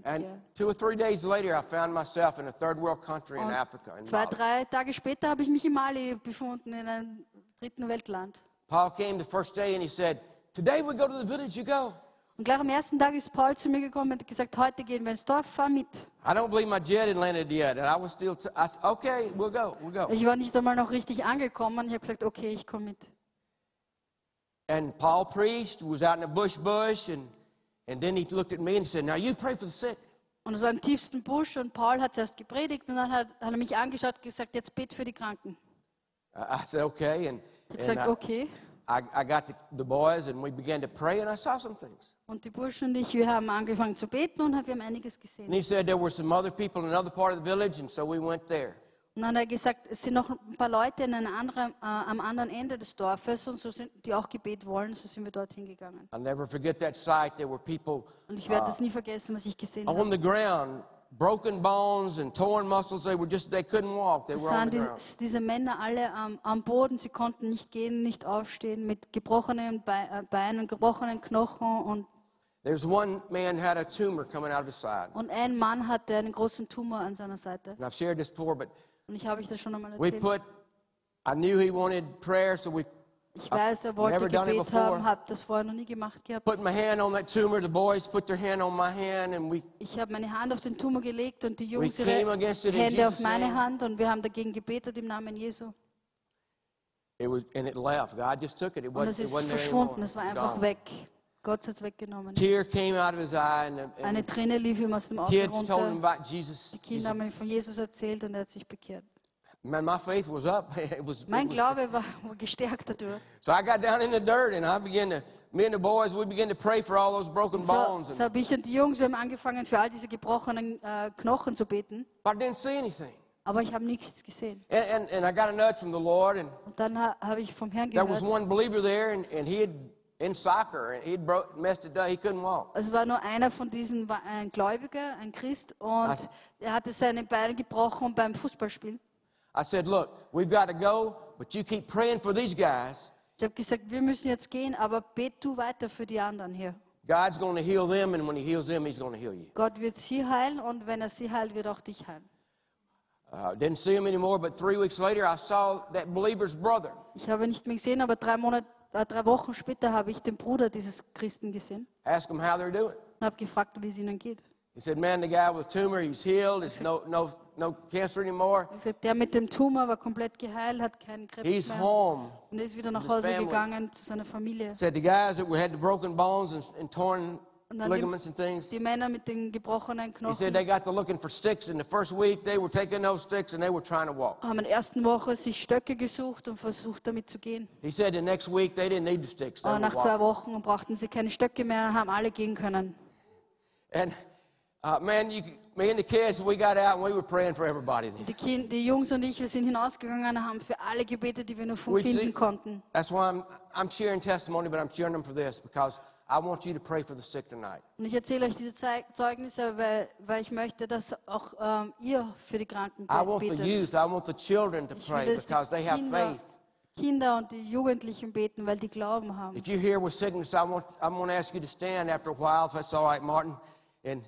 [SPEAKER 1] And two or three days later, I found myself in a third world country in
[SPEAKER 2] Und
[SPEAKER 1] Africa. In
[SPEAKER 2] Zwei,
[SPEAKER 1] Mali.
[SPEAKER 2] drei Tage später habe ich mich in Mali befunden, in einem dritten Weltland.
[SPEAKER 1] Paul came the first day and he said, Today we go to the village, you go.
[SPEAKER 2] Und gleich am ersten Tag ist Paul zu mir gekommen und hat gesagt, heute gehen wir ins Dorf, fahr mit.
[SPEAKER 1] I don't believe my jet had landed yet. And I was still, t- I said, okay, we'll go, we'll go.
[SPEAKER 2] Ich war nicht einmal noch richtig angekommen. Ich habe gesagt, okay, ich komme mit.
[SPEAKER 1] And Paul preached, was out in the bush bush, and, and then he looked at me and said, Now you pray for the sick.
[SPEAKER 2] Und es war im tiefsten Busch und Paul hat zuerst gepredigt und dann hat, hat er mich angeschaut und gesagt, jetzt bet für die Kranken.
[SPEAKER 1] I said, okay. And,
[SPEAKER 2] Ich habe gesagt,
[SPEAKER 1] I,
[SPEAKER 2] okay.
[SPEAKER 1] I, I got the, the boys and we began to pray and I saw some things.
[SPEAKER 2] Und die Burschen und ich, wir haben angefangen zu beten und wir haben einiges
[SPEAKER 1] And
[SPEAKER 2] gesehen.
[SPEAKER 1] he said there were some other people in another part of the village, and so we went there.
[SPEAKER 2] Und dann hat er gesagt, es sind noch ein paar Leute in einem anderen, äh, am anderen Ende des Dorfes und so sind, die auch Gebet wollen, so sind wir dorthin gegangen.
[SPEAKER 1] I'll never forget that sight. There were people
[SPEAKER 2] Und ich werde das nie vergessen, was ich gesehen
[SPEAKER 1] on
[SPEAKER 2] habe.
[SPEAKER 1] the ground, broken bones and torn muscles. They were just, they couldn't walk. They were on the ground.
[SPEAKER 2] diese Männer alle am, am Boden, sie konnten nicht gehen, nicht aufstehen, mit gebrochenen äh, Beinen, gebrochenen Knochen und,
[SPEAKER 1] There's one man had a tumor coming out of his side.
[SPEAKER 2] und ein Mann hatte einen großen Tumor an seiner Seite.
[SPEAKER 1] And I've shared this before, but
[SPEAKER 2] Und ich habe euch das schon einmal
[SPEAKER 1] we put, I knew he wanted prayer, so we
[SPEAKER 2] Ich weiß, er wollte Gebet haben, habe das vorher noch nie gemacht gehabt. Ich habe meine Hand auf den Tumor gelegt und die Jungs ihre Hände auf meine Hand und wir haben dagegen gebetet im Namen Jesu. und es ist verschwunden, es war einfach weg. Gott hat es weggenommen. Eine Träne lief ihm aus dem Auge runter. Die Kinder haben ihm von Jesus erzählt und er hat sich bekehrt.
[SPEAKER 1] Man, my faith was up. It was, it
[SPEAKER 2] Mein
[SPEAKER 1] was-
[SPEAKER 2] Glaube war gestärkt dadurch.
[SPEAKER 1] so I got down in the dirt and I began to me and the boys, we began to pray for all those broken
[SPEAKER 2] So,
[SPEAKER 1] bones.
[SPEAKER 2] so
[SPEAKER 1] And,
[SPEAKER 2] habe ich und die Jungs haben angefangen, für all diese gebrochenen äh, Knochen zu beten.
[SPEAKER 1] but I didn't see anything.
[SPEAKER 2] Aber ich habe nichts gesehen.
[SPEAKER 1] And, and, and I got a nudge from the Lord, and
[SPEAKER 2] Und dann ha, habe ich vom Herrn
[SPEAKER 1] there was
[SPEAKER 2] gehört.
[SPEAKER 1] one believer there, and, and he had in soccer, and he'd broke, messed it up. He couldn't walk.
[SPEAKER 2] Es war nur einer von diesen, war ein Gläubiger, ein Christ, und er hatte seine Beine gebrochen beim Fußballspielen.
[SPEAKER 1] I said, Look, we've got to go, but you keep praying for these guys.
[SPEAKER 2] Ich habe gesagt, wir müssen jetzt gehen, aber bet du weiter für die anderen hier.
[SPEAKER 1] God's going to heal them, and when He heals them, He's going to heal you.
[SPEAKER 2] Gott wird sie heilen und wenn er sie heilt, wird auch dich heilen.
[SPEAKER 1] Uh, didn't see him anymore, but three weeks later, I saw that believer's brother.
[SPEAKER 2] Ich habe ihn nicht mehr gesehen, aber drei, Monate, äh, drei Wochen später habe ich den Bruder dieses Christen gesehen
[SPEAKER 1] Ask him how they're doing.
[SPEAKER 2] und habe gefragt, wie es ihnen geht.
[SPEAKER 1] He said, Man, the guy with tumor, he's healed. It's no, no, no cancer anymore.
[SPEAKER 2] Er gesagt, der mit dem Tumor war komplett geheilt, hat keinen Krebs
[SPEAKER 1] He's
[SPEAKER 2] mehr
[SPEAKER 1] home.
[SPEAKER 2] und er ist wieder nach Hause gegangen zu seiner Familie.
[SPEAKER 1] Said the guys that had the broken bones and, and torn ligaments and things,
[SPEAKER 2] die Männer mit den gebrochenen
[SPEAKER 1] he
[SPEAKER 2] Knochen
[SPEAKER 1] said they got to looking for sticks. In the first week, they were taking those sticks and they were trying to walk.
[SPEAKER 2] haben in der ersten Woche sich Stöcke gesucht und versucht damit zu gehen.
[SPEAKER 1] He said the next week, they didn't need the sticks. They
[SPEAKER 2] nach zwei. Wochen brauchten sie keine Stöcke mehr, haben alle gehen können.
[SPEAKER 1] And uh, man, you, me and the kids, we got out and we were praying for everybody.
[SPEAKER 2] Die, kind, die Jungs und ich, wir sind hinausgegangen, haben für alle gebetet, die wir nur finden konnten.
[SPEAKER 1] That's why I'm, I'm sharing testimony, but I'm sharing them for this because I want you to pray for the sick tonight.
[SPEAKER 2] Und ich erzähle euch diese Zeugnisse, weil, weil ich möchte, dass auch ähm, ihr für die Kranken
[SPEAKER 1] I want the youth, I want the children to pray because they have
[SPEAKER 2] Kinder,
[SPEAKER 1] faith.
[SPEAKER 2] Kinder und die Jugendlichen beten, weil die Glauben haben.
[SPEAKER 1] If you're here with sickness, I want, I'm going to ask you to stand after a while, if that's all right, Martin. And,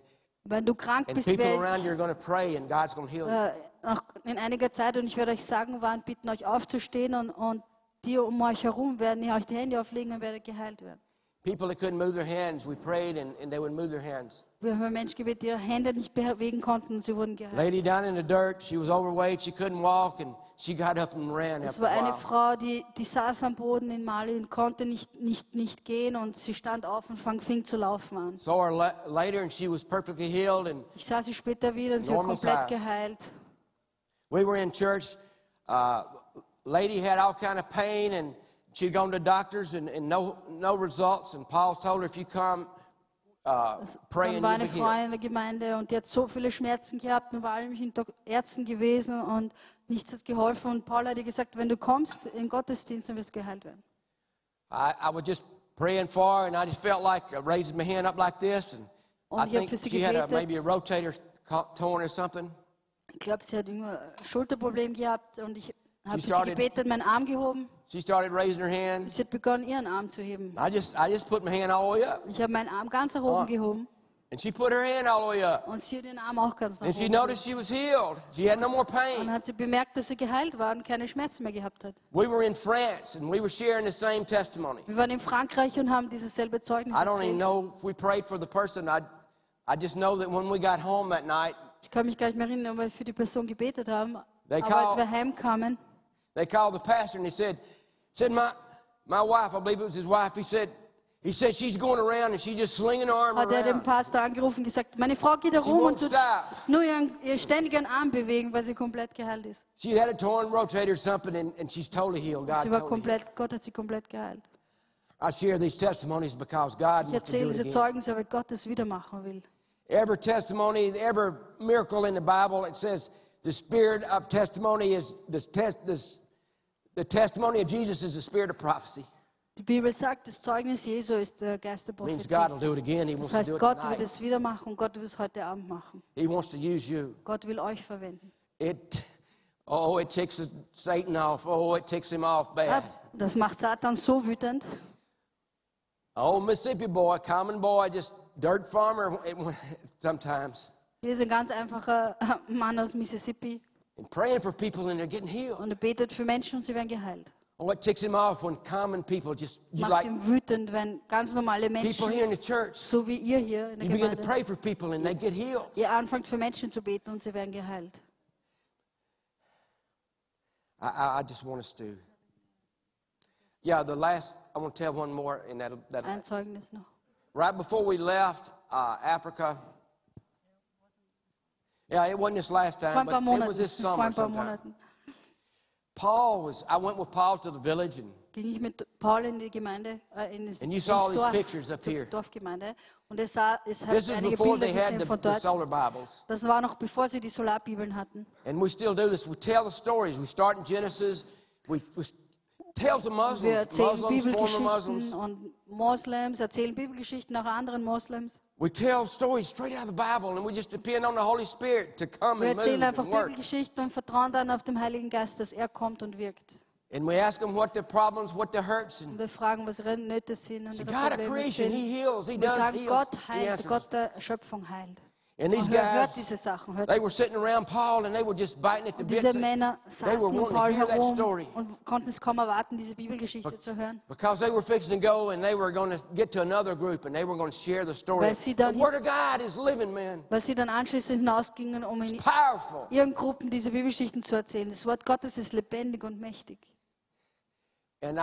[SPEAKER 2] Wenn du krank
[SPEAKER 1] and
[SPEAKER 2] bist,
[SPEAKER 1] people
[SPEAKER 2] werde
[SPEAKER 1] around you are going to pray and God's going to heal you.
[SPEAKER 2] äh, nach, in einiger Zeit, und ich werde euch sagen, wann, bitten euch aufzustehen und, und die um euch herum werden euch die Hände auflegen und werdet geheilt werden.
[SPEAKER 1] People that couldn't move their hands, we prayed and, and they would move their hands.
[SPEAKER 2] Wir haben Menschen gebetet, die ihre Hände nicht bewegen konnten und sie wurden geheilt.
[SPEAKER 1] Lady down in the dirt, she was overweight, she couldn't walk, and she got up and ran
[SPEAKER 2] Es war
[SPEAKER 1] a
[SPEAKER 2] eine. Frau, die, die saß am Boden in Mali und konnte nicht, nicht, nicht gehen und sie stand auf und fang, fing zu laufen an.
[SPEAKER 1] Saw her later and she was perfectly healed and
[SPEAKER 2] Ich sah sie später wieder und sie war komplett geheilt.
[SPEAKER 1] We were in church. Uh, lady had all kind of pain, and she'd gone to doctors and, and no no results. And Paul told her, if you come, uh, pray
[SPEAKER 2] Dann war eine Frau in der Gemeinde und die hat so viele Schmerzen gehabt und war allem Dok- Ärzten gewesen und nichts hat geholfen. Und Paul hat ihr gesagt, wenn du kommst in Gottesdienst, dann wirst du geheilt werden.
[SPEAKER 1] I, I was just praying for her, and I just felt like raising my hand up like this, and
[SPEAKER 2] Und
[SPEAKER 1] I think
[SPEAKER 2] für sie
[SPEAKER 1] she had a,
[SPEAKER 2] gebetet.
[SPEAKER 1] maybe a rotator torn or something.
[SPEAKER 2] Ich glaube, sie hat ein Schulterproblem gehabt und ich habe sie
[SPEAKER 1] started-
[SPEAKER 2] gebetet, meinen Arm gehoben.
[SPEAKER 1] She started raising her hand.
[SPEAKER 2] Sie hat begonnen, ihren Arm zu heben.
[SPEAKER 1] I just I just put my hand all the way up,
[SPEAKER 2] Ich habe meinen Arm ganz nach oben
[SPEAKER 1] Oh.
[SPEAKER 2] gehoben
[SPEAKER 1] and she put her hand all the way up,
[SPEAKER 2] und sie hat ihren Arm auch ganz nach
[SPEAKER 1] and she noticed she was healed. She had no more pain.
[SPEAKER 2] hat sie bemerkt, dass sie geheilt war und keine Schmerzen mehr gehabt hat.
[SPEAKER 1] We were in France, and we were sharing the same testimony.
[SPEAKER 2] Wir waren in Frankreich und haben dieses selbe Zeugnis
[SPEAKER 1] I don't even know if we prayed for the person. I, I just know that when we got home that night,
[SPEAKER 2] Ich kann mich gar nicht mehr erinnern, weil wir für die Person gebetet haben.
[SPEAKER 1] They
[SPEAKER 2] Aber als
[SPEAKER 1] call-
[SPEAKER 2] wir heimkamen,
[SPEAKER 1] they called the pastor and he said, said my, my wife, I believe it was his wife, he said, he said she's going around and she's just slinging her arm
[SPEAKER 2] hat er den. Pastor angerufen und gesagt, meine Frau geht herum und tut nur ihren, ihr ständigen Arm bewegen, weil sie komplett geheilt ist.
[SPEAKER 1] She had a torn rotator or something and, and she's totally healed. God
[SPEAKER 2] Sie war
[SPEAKER 1] totally healed.
[SPEAKER 2] komplett, Gott hat sie komplett geheilt.
[SPEAKER 1] I share these testimonies because God
[SPEAKER 2] Ich
[SPEAKER 1] wants to do
[SPEAKER 2] erzähle diese. Zeugnisse, weil Gott es wieder machen will.
[SPEAKER 1] Every testimony, every miracle in the Bible, it says the spirit of testimony is the test. This, the testimony of Jesus is the spirit of prophecy.
[SPEAKER 2] Die Bibel sagt, das Zeugnis Jesu ist der Geist der
[SPEAKER 1] means
[SPEAKER 2] Prophetie.
[SPEAKER 1] God will do it again. He wants
[SPEAKER 2] Das
[SPEAKER 1] to do
[SPEAKER 2] heißt,
[SPEAKER 1] it
[SPEAKER 2] Gott wird es wieder machen und Gott wird es heute Abend machen.
[SPEAKER 1] He wants to use you.
[SPEAKER 2] Gott will euch verwenden.
[SPEAKER 1] It, oh, it ticks Satan off. Oh, it ticks him off bad.
[SPEAKER 2] Das macht Satan so wütend.
[SPEAKER 1] Oh, Mississippi boy, common boy, just dirt farmer sometimes.
[SPEAKER 2] Hier ist ein ganz einfacher Mann aus Mississippi
[SPEAKER 1] And praying for people and they're getting healed.
[SPEAKER 2] und er betet für Menschen und sie werden geheilt.
[SPEAKER 1] Oh, it ticks him off when common people just, you
[SPEAKER 2] Macht
[SPEAKER 1] like
[SPEAKER 2] ihn wütend, wenn ganz normale
[SPEAKER 1] people
[SPEAKER 2] Menschen,
[SPEAKER 1] here in the church,
[SPEAKER 2] so wie ihr hier in der
[SPEAKER 1] you begin to
[SPEAKER 2] Gemeinde,
[SPEAKER 1] pray for people and they get healed.
[SPEAKER 2] ihr anfangt für Menschen zu beten und sie werden geheilt.
[SPEAKER 1] I, I, I just want us to. Yeah, the last, I want to tell one more, and that, that
[SPEAKER 2] Ein Zeugnis noch.
[SPEAKER 1] right before we left uh, Africa. Yeah, it wasn't this last time, but it was
[SPEAKER 2] Monaten.
[SPEAKER 1] this summer
[SPEAKER 2] ein paar
[SPEAKER 1] sometime.
[SPEAKER 2] Monaten.
[SPEAKER 1] Paul was, I went with Paul to the village and
[SPEAKER 2] ging ich mit Paul in die Gemeinde, äh, in das,
[SPEAKER 1] And you
[SPEAKER 2] ins
[SPEAKER 1] saw these
[SPEAKER 2] Dorf,
[SPEAKER 1] pictures up here.
[SPEAKER 2] Dorfgemeinde. Und es, sah, es hat
[SPEAKER 1] this is
[SPEAKER 2] einige
[SPEAKER 1] before
[SPEAKER 2] Bilder
[SPEAKER 1] they had
[SPEAKER 2] gesehen
[SPEAKER 1] the,
[SPEAKER 2] von
[SPEAKER 1] the
[SPEAKER 2] dort.
[SPEAKER 1] solar Bibles.
[SPEAKER 2] Das war noch bevor sie die Solarbibeln hatten.
[SPEAKER 1] And we still do this. We tell the stories. We start in Genesis. We, we tell to
[SPEAKER 2] Wir
[SPEAKER 1] Muslims,
[SPEAKER 2] erzählen
[SPEAKER 1] Muslims, former
[SPEAKER 2] Bibelgeschichten
[SPEAKER 1] Muslims.
[SPEAKER 2] und Moslems erzählen Bibelgeschichten auch anderen Moslems.
[SPEAKER 1] We tell stories straight out of the Bible, and we just depend on the Holy Spirit to come
[SPEAKER 2] Wir
[SPEAKER 1] and move
[SPEAKER 2] erzählen einfach
[SPEAKER 1] and work.
[SPEAKER 2] Bibelgeschichten und vertrauen dann auf den Heiligen Geist, dass er kommt und wirkt.
[SPEAKER 1] And we ask them what their problems, what their hurts,
[SPEAKER 2] Und
[SPEAKER 1] and
[SPEAKER 2] wir fragen, was ihre Nöte sind und
[SPEAKER 1] say,
[SPEAKER 2] ihre
[SPEAKER 1] God of
[SPEAKER 2] Probleme
[SPEAKER 1] creation,
[SPEAKER 2] sind.
[SPEAKER 1] He heals, He
[SPEAKER 2] Und wir
[SPEAKER 1] does
[SPEAKER 2] sagen,
[SPEAKER 1] heal.
[SPEAKER 2] Gott
[SPEAKER 1] He
[SPEAKER 2] heilt,
[SPEAKER 1] answers.
[SPEAKER 2] Gott der Schöpfung heilt.
[SPEAKER 1] And these
[SPEAKER 2] Und hört, hört
[SPEAKER 1] guys,
[SPEAKER 2] Sachen,
[SPEAKER 1] they were sitting around Paul, and they were just biting at the bits.
[SPEAKER 2] diese Männer saßen um
[SPEAKER 1] wanting to
[SPEAKER 2] Paul
[SPEAKER 1] hear that
[SPEAKER 2] herum
[SPEAKER 1] story.
[SPEAKER 2] und konnten es kaum erwarten, diese Bibelgeschichte zu hören.
[SPEAKER 1] Because they were fixing to go and they were going to get to another group and they were going to share the story. The Word of God is living, man.
[SPEAKER 2] Weil sie dann anschließend hinausgingen, um in ihren Gruppen diese Bibelgeschichten zu erzählen. Das Wort Gottes ist lebendig und mächtig. Und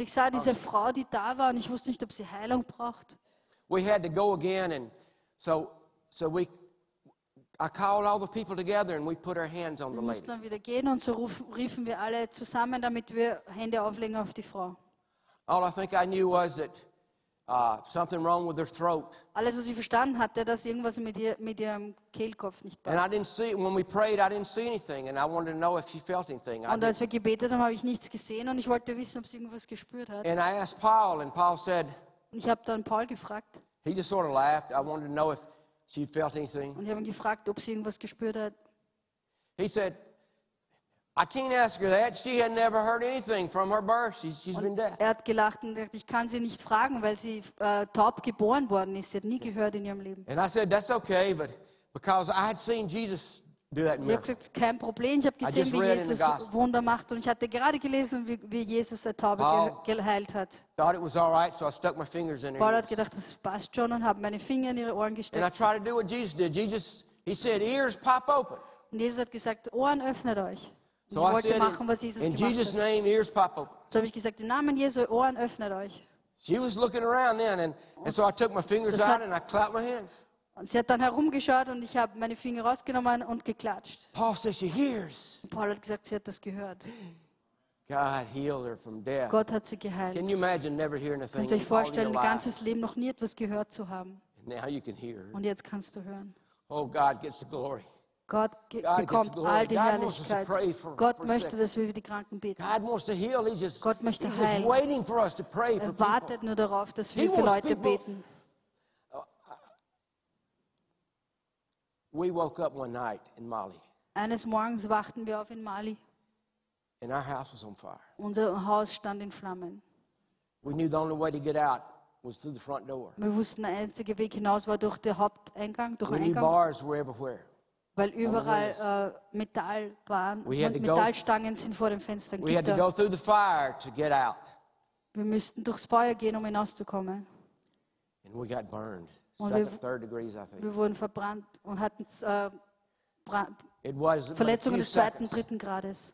[SPEAKER 2] ich sah diese Frau, die da war, und ich wusste nicht, ob sie Heilung braucht.
[SPEAKER 1] We had to go again and so, so we, I called all the people together and we put our hands on the
[SPEAKER 2] Wir
[SPEAKER 1] lady.
[SPEAKER 2] mussten dann wieder gehen und so riefen wir alle zusammen, damit wir Hände auflegen auf die Frau.
[SPEAKER 1] All I think I knew was that uh, something wrong with her throat.
[SPEAKER 2] Alles, was ich verstanden hatte, dass irgendwas mit, ihr, mit ihrem Kehlkopf nicht
[SPEAKER 1] And I
[SPEAKER 2] passt.
[SPEAKER 1] didn't see, when we prayed, I didn't see anything and I wanted to know if she felt anything. I
[SPEAKER 2] Und als wir gebetet haben, habe ich nichts gesehen und ich wollte wissen, ob sie irgendwas gespürt hat.
[SPEAKER 1] And I asked Paul and Paul said,
[SPEAKER 2] Und ich habe dann Paul gefragt
[SPEAKER 1] He just sort of laughed. I wanted to know if she felt anything.
[SPEAKER 2] und ich habe ihn gefragt, ob sie irgendwas gespürt hat.
[SPEAKER 1] He said, I can't ask her that. She had never heard anything from her birth. She, she's been deaf.
[SPEAKER 2] er hat gelacht und gesagt, ich kann sie nicht fragen, weil sie äh, taub geboren worden ist. Sie hat nie gehört in ihrem Leben.
[SPEAKER 1] And I said, That's okay, but because I had seen Jesus do that
[SPEAKER 2] Ich habe
[SPEAKER 1] miracle.
[SPEAKER 2] gesagt, kein Problem. Ich habe gesehen, wie Jesus. Wunder macht. Und ich hatte gerade gelesen, wie, wie Jesus der Taube
[SPEAKER 1] Paul-
[SPEAKER 2] ge geheilt hat.
[SPEAKER 1] Thought it was all right, so I stuck my fingers in her
[SPEAKER 2] Paul hat gedacht, das passt schon und habe meine Finger in ihre Ohren
[SPEAKER 1] And I
[SPEAKER 2] gesteckt.
[SPEAKER 1] tried to do what Jesus did. Jesus, he said, Ears pop open.
[SPEAKER 2] Und Jesus hat gesagt, Ohren öffnet euch.
[SPEAKER 1] So
[SPEAKER 2] ich wollte
[SPEAKER 1] said,
[SPEAKER 2] machen, was Jesus
[SPEAKER 1] In
[SPEAKER 2] gemacht
[SPEAKER 1] Jesus' name, ears pop open.
[SPEAKER 2] So habe ich gesagt, im Namen Jesu, Ohren öffnet euch.
[SPEAKER 1] She was looking around then, and, and so I took my fingers
[SPEAKER 2] Das
[SPEAKER 1] out and I clapped my hands.
[SPEAKER 2] Und sie hat dann herumgeschaut und ich habe meine Finger rausgenommen und geklatscht.
[SPEAKER 1] Paul says she hears.
[SPEAKER 2] Und Paul hat gesagt, sie hat das gehört.
[SPEAKER 1] God healed her from death.
[SPEAKER 2] Gott hat sie geheilt.
[SPEAKER 1] Can you imagine never hearing a thing
[SPEAKER 2] Könnt ihr euch vorstellen, ihr
[SPEAKER 1] life?
[SPEAKER 2] ganzes Leben noch nie etwas gehört zu haben.
[SPEAKER 1] Now you can hear.
[SPEAKER 2] Und jetzt kannst du hören.
[SPEAKER 1] Oh, God gets the glory.
[SPEAKER 2] Gott bekommt all die Herrlichkeit. Gott möchte, dass wir für die Kranken beten. Gott möchte heilen. Er wartet nur darauf, dass wir für Leute beten. Eines Morgens wachten wir auf in Mali. Unser Haus stand in Flammen. Wir wussten, der einzige Weg hinaus war durch den Haupteingang, durch den Eingang weil überall äh,
[SPEAKER 1] Metallbahnen
[SPEAKER 2] und
[SPEAKER 1] Metallstangen go,
[SPEAKER 2] sind vor den Fenstern. Wir müssten durchs Feuer gehen, um hinauszukommen. Und wir, wir wurden verbrannt und hatten äh, Verletzungen des zweiten, dritten Grades.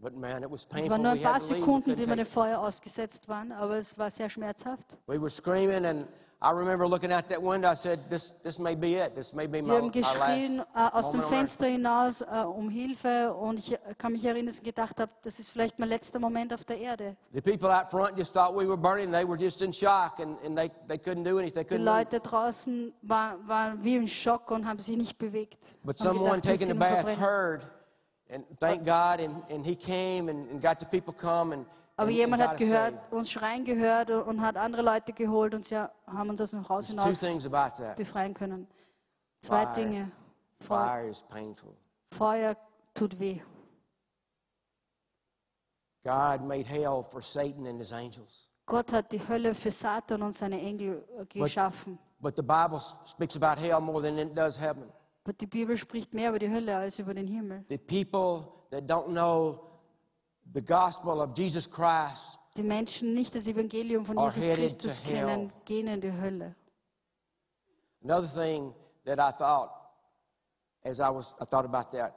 [SPEAKER 1] But man, it was painful.
[SPEAKER 2] Es waren nur ein paar Sekunden, die wir dem Feuer ausgesetzt waren, aber es war sehr schmerzhaft.
[SPEAKER 1] We were screaming and I remember looking out that window. I said, "This, this may be it. This may be my
[SPEAKER 2] Wir haben geschrien
[SPEAKER 1] last
[SPEAKER 2] äh, aus dem
[SPEAKER 1] moment on earth."
[SPEAKER 2] Fenster hinaus äh, um Hilfe und ich äh, kann mich erinnern, dass ich gedacht habe, das ist vielleicht mein letzter Moment auf der Erde.
[SPEAKER 1] The people out front just thought we were burning. They were just in shock, and, and they, they couldn't do anything. They
[SPEAKER 2] Die
[SPEAKER 1] couldn't move.
[SPEAKER 2] Leute draußen war, waren wie im Schock und haben sich nicht bewegt.
[SPEAKER 1] But someone
[SPEAKER 2] gedacht,
[SPEAKER 1] taking a bath heard, and thank God, and, and he came and, and got the people come and,
[SPEAKER 2] Aber
[SPEAKER 1] and, and
[SPEAKER 2] jemand hat gehört, uns schreien gehört und hat andere Leute geholt und sie haben uns aus dem Haus hinaus befreien können. Zwei
[SPEAKER 1] Fire.
[SPEAKER 2] Dinge. Feu-
[SPEAKER 1] Fire is painful.
[SPEAKER 2] Feuer tut weh.
[SPEAKER 1] God made hell for Satan and his angels.
[SPEAKER 2] Gott hat die Hölle für Satan und seine Engel äh, geschaffen.
[SPEAKER 1] But the Bible s- speaks about hell more than it does heaven.
[SPEAKER 2] Aber die Bibel spricht mehr über die Hölle als über den Himmel.
[SPEAKER 1] The people that don't know the gospel of Jesus Christ
[SPEAKER 2] Die Menschen nicht das Evangelium von Jesus Christus kennen, gehen in die Hölle.
[SPEAKER 1] Another thing that I thought as I was I thought about that.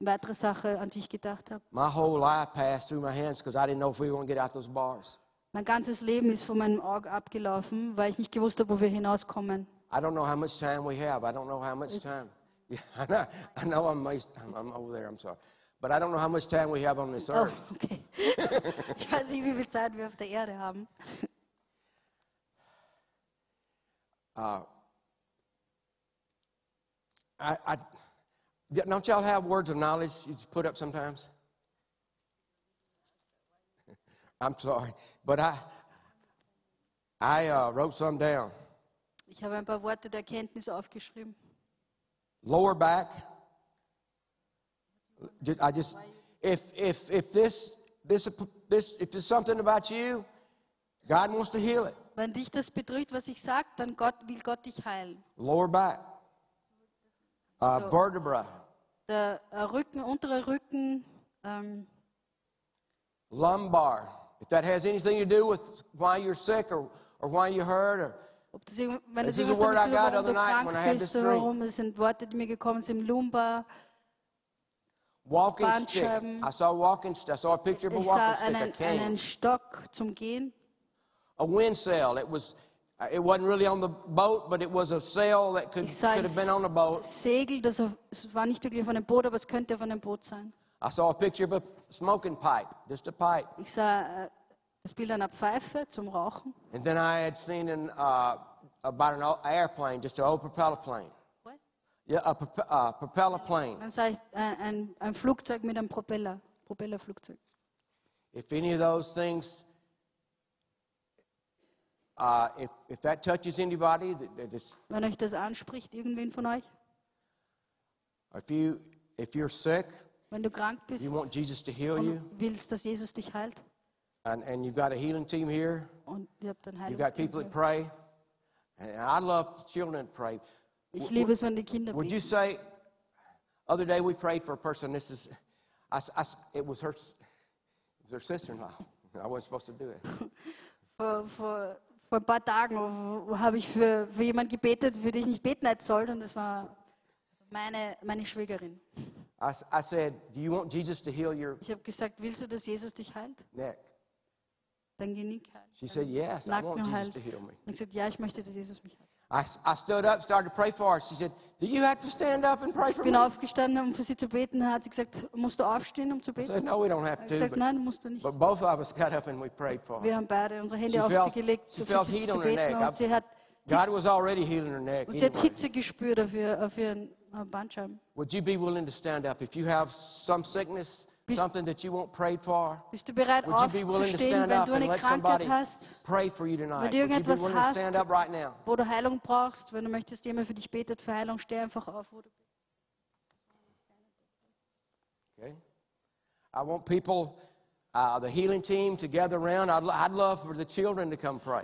[SPEAKER 2] Weitere Sache, an die ich gedacht habe.
[SPEAKER 1] My whole life passed through my hands because I didn't know if we were going to get out those bars.
[SPEAKER 2] Mein ganzes Leben ist von meinem Auge abgelaufen, weil ich nicht gewusst habe, wo wir hinauskommen.
[SPEAKER 1] I don't know how much time we have. I don't know how much
[SPEAKER 2] It's-
[SPEAKER 1] time. Yeah, I know, I know I'm, I'm over there, I'm sorry. But I don't know how much time we have on this
[SPEAKER 2] Oh,
[SPEAKER 1] earth.
[SPEAKER 2] okay. Ich weiß nicht, wie viel Zeit wir auf der Erde haben.
[SPEAKER 1] Uh, I, I, don't y'all have words of knowledge you put up sometimes? I'm sorry, but I, I uh, wrote some down.
[SPEAKER 2] Ich habe ein paar Worte der Erkenntnis aufgeschrieben.
[SPEAKER 1] Lower back. I just, if if if this this this if there's something about you, God wants to heal it.
[SPEAKER 2] Wenn dich das betrügt, was ich sage, dann Gott, will Gott dich heilen.
[SPEAKER 1] Lower back. Uh,
[SPEAKER 2] So-
[SPEAKER 1] vertebra.
[SPEAKER 2] Der äh, Rücken, untere Rücken, ähm,
[SPEAKER 1] lumbar. If that has anything to do with why you're sick or, or why you hurt or
[SPEAKER 2] ob das, wenn
[SPEAKER 1] This
[SPEAKER 2] das
[SPEAKER 1] is a
[SPEAKER 2] irgendwas
[SPEAKER 1] word
[SPEAKER 2] damit
[SPEAKER 1] I
[SPEAKER 2] zu
[SPEAKER 1] got
[SPEAKER 2] tun hat,
[SPEAKER 1] the other
[SPEAKER 2] warum du
[SPEAKER 1] night when I had
[SPEAKER 2] krank
[SPEAKER 1] this
[SPEAKER 2] bist,
[SPEAKER 1] dream.
[SPEAKER 2] warum es sind Worte, die mir gekommen sind, Lumbar.
[SPEAKER 1] Walking stick. I saw a walking st- I saw a picture of a
[SPEAKER 2] Ich
[SPEAKER 1] walking
[SPEAKER 2] sah
[SPEAKER 1] stick, a
[SPEAKER 2] einen,
[SPEAKER 1] cane,
[SPEAKER 2] einen Stock zum Gehen,
[SPEAKER 1] a wind sail. It was uh, it wasn't really on the boat, but it was a sail that could, could have been on a boat.
[SPEAKER 2] Segel, das war nicht wirklich von einem Boot, aber es könnte von einem Boot sein.
[SPEAKER 1] I saw a picture of a smoking pipe, just a pipe.
[SPEAKER 2] Ich sah äh, das Bild einer Pfeife zum Rauchen.
[SPEAKER 1] And then I had seen an, uh, about an airplane, just an old propeller plane. Yeah, a uh, propeller plane.
[SPEAKER 2] Sah ich ein, ein, ein Flugzeug mit einem Propeller, Propellerflugzeug.
[SPEAKER 1] If any of those things, uh, if, if that touches anybody, that, that is,
[SPEAKER 2] Wenn euch das anspricht, irgendwen von euch,
[SPEAKER 1] if, you, if you're sick,
[SPEAKER 2] wenn du krank bist
[SPEAKER 1] you want Jesus to heal you,
[SPEAKER 2] und willst, dass Jesus dich heilt
[SPEAKER 1] and, and you've got a healing team here,
[SPEAKER 2] und ihr habt ein
[SPEAKER 1] you've got people that
[SPEAKER 2] Heilungsteam.
[SPEAKER 1] pray, and I love children to pray.
[SPEAKER 2] Ich liebe es, wenn die Kinder
[SPEAKER 1] Would you
[SPEAKER 2] beten.
[SPEAKER 1] say, other day we prayed for a person, this is, I I it was her, it was her sister-in-law. I wasn't supposed to do it.
[SPEAKER 2] Vor, vor, vor ein paar Tagen habe ich für, für jemanden gebetet, für den ich nicht beten hätte sollen und das war meine, meine Schwägerin.
[SPEAKER 1] I, I said, do you want Jesus to heal your
[SPEAKER 2] Ich habe gesagt, willst du, dass Jesus dich heilt?
[SPEAKER 1] neck?
[SPEAKER 2] Dein Genick heilt.
[SPEAKER 1] She said, yes, I want
[SPEAKER 2] Nacken
[SPEAKER 1] Jesus
[SPEAKER 2] heilt.
[SPEAKER 1] to heal me.
[SPEAKER 2] Und ich gesagt, ja, ich möchte, dass Jesus mich heilt.
[SPEAKER 1] I, I stood up, started to pray for her. She said, Do you have to stand up and pray for
[SPEAKER 2] Ich bin
[SPEAKER 1] me?
[SPEAKER 2] aufgestanden, um für sie zu beten. Hat sie gesagt, musst du aufstehen, um zu
[SPEAKER 1] I
[SPEAKER 2] beten?
[SPEAKER 1] said, No, we don't have to.
[SPEAKER 2] gesagt,
[SPEAKER 1] But,
[SPEAKER 2] nein, musst du nicht.
[SPEAKER 1] but both of us got up and we prayed for her.
[SPEAKER 2] Wir haben beide unsere Hände
[SPEAKER 1] She
[SPEAKER 2] auf
[SPEAKER 1] felt-
[SPEAKER 2] sie gelegt,
[SPEAKER 1] she felt heat
[SPEAKER 2] zu
[SPEAKER 1] on her neck.
[SPEAKER 2] Und sie hat,
[SPEAKER 1] God was already healing her neck.
[SPEAKER 2] und sie hat
[SPEAKER 1] anyway.
[SPEAKER 2] Hitze gespürt auf, ihr, auf ihren Bandscheiben.
[SPEAKER 1] Would you be willing to stand up if you have some sickness,
[SPEAKER 2] Bist-
[SPEAKER 1] something that you won't pray for?
[SPEAKER 2] Bist du bereit
[SPEAKER 1] Would you be willing to stand up and let somebody
[SPEAKER 2] hast,
[SPEAKER 1] pray for you tonight?
[SPEAKER 2] du
[SPEAKER 1] Would you be willing to stand up right now?
[SPEAKER 2] wo du Heilung brauchst, wenn du möchtest, jemand für dich betet für Heilung, steh einfach auf, wo du bist.
[SPEAKER 1] Okay. I want people, uh, the healing team, to gather around. I'd, I'd love for the children to come pray.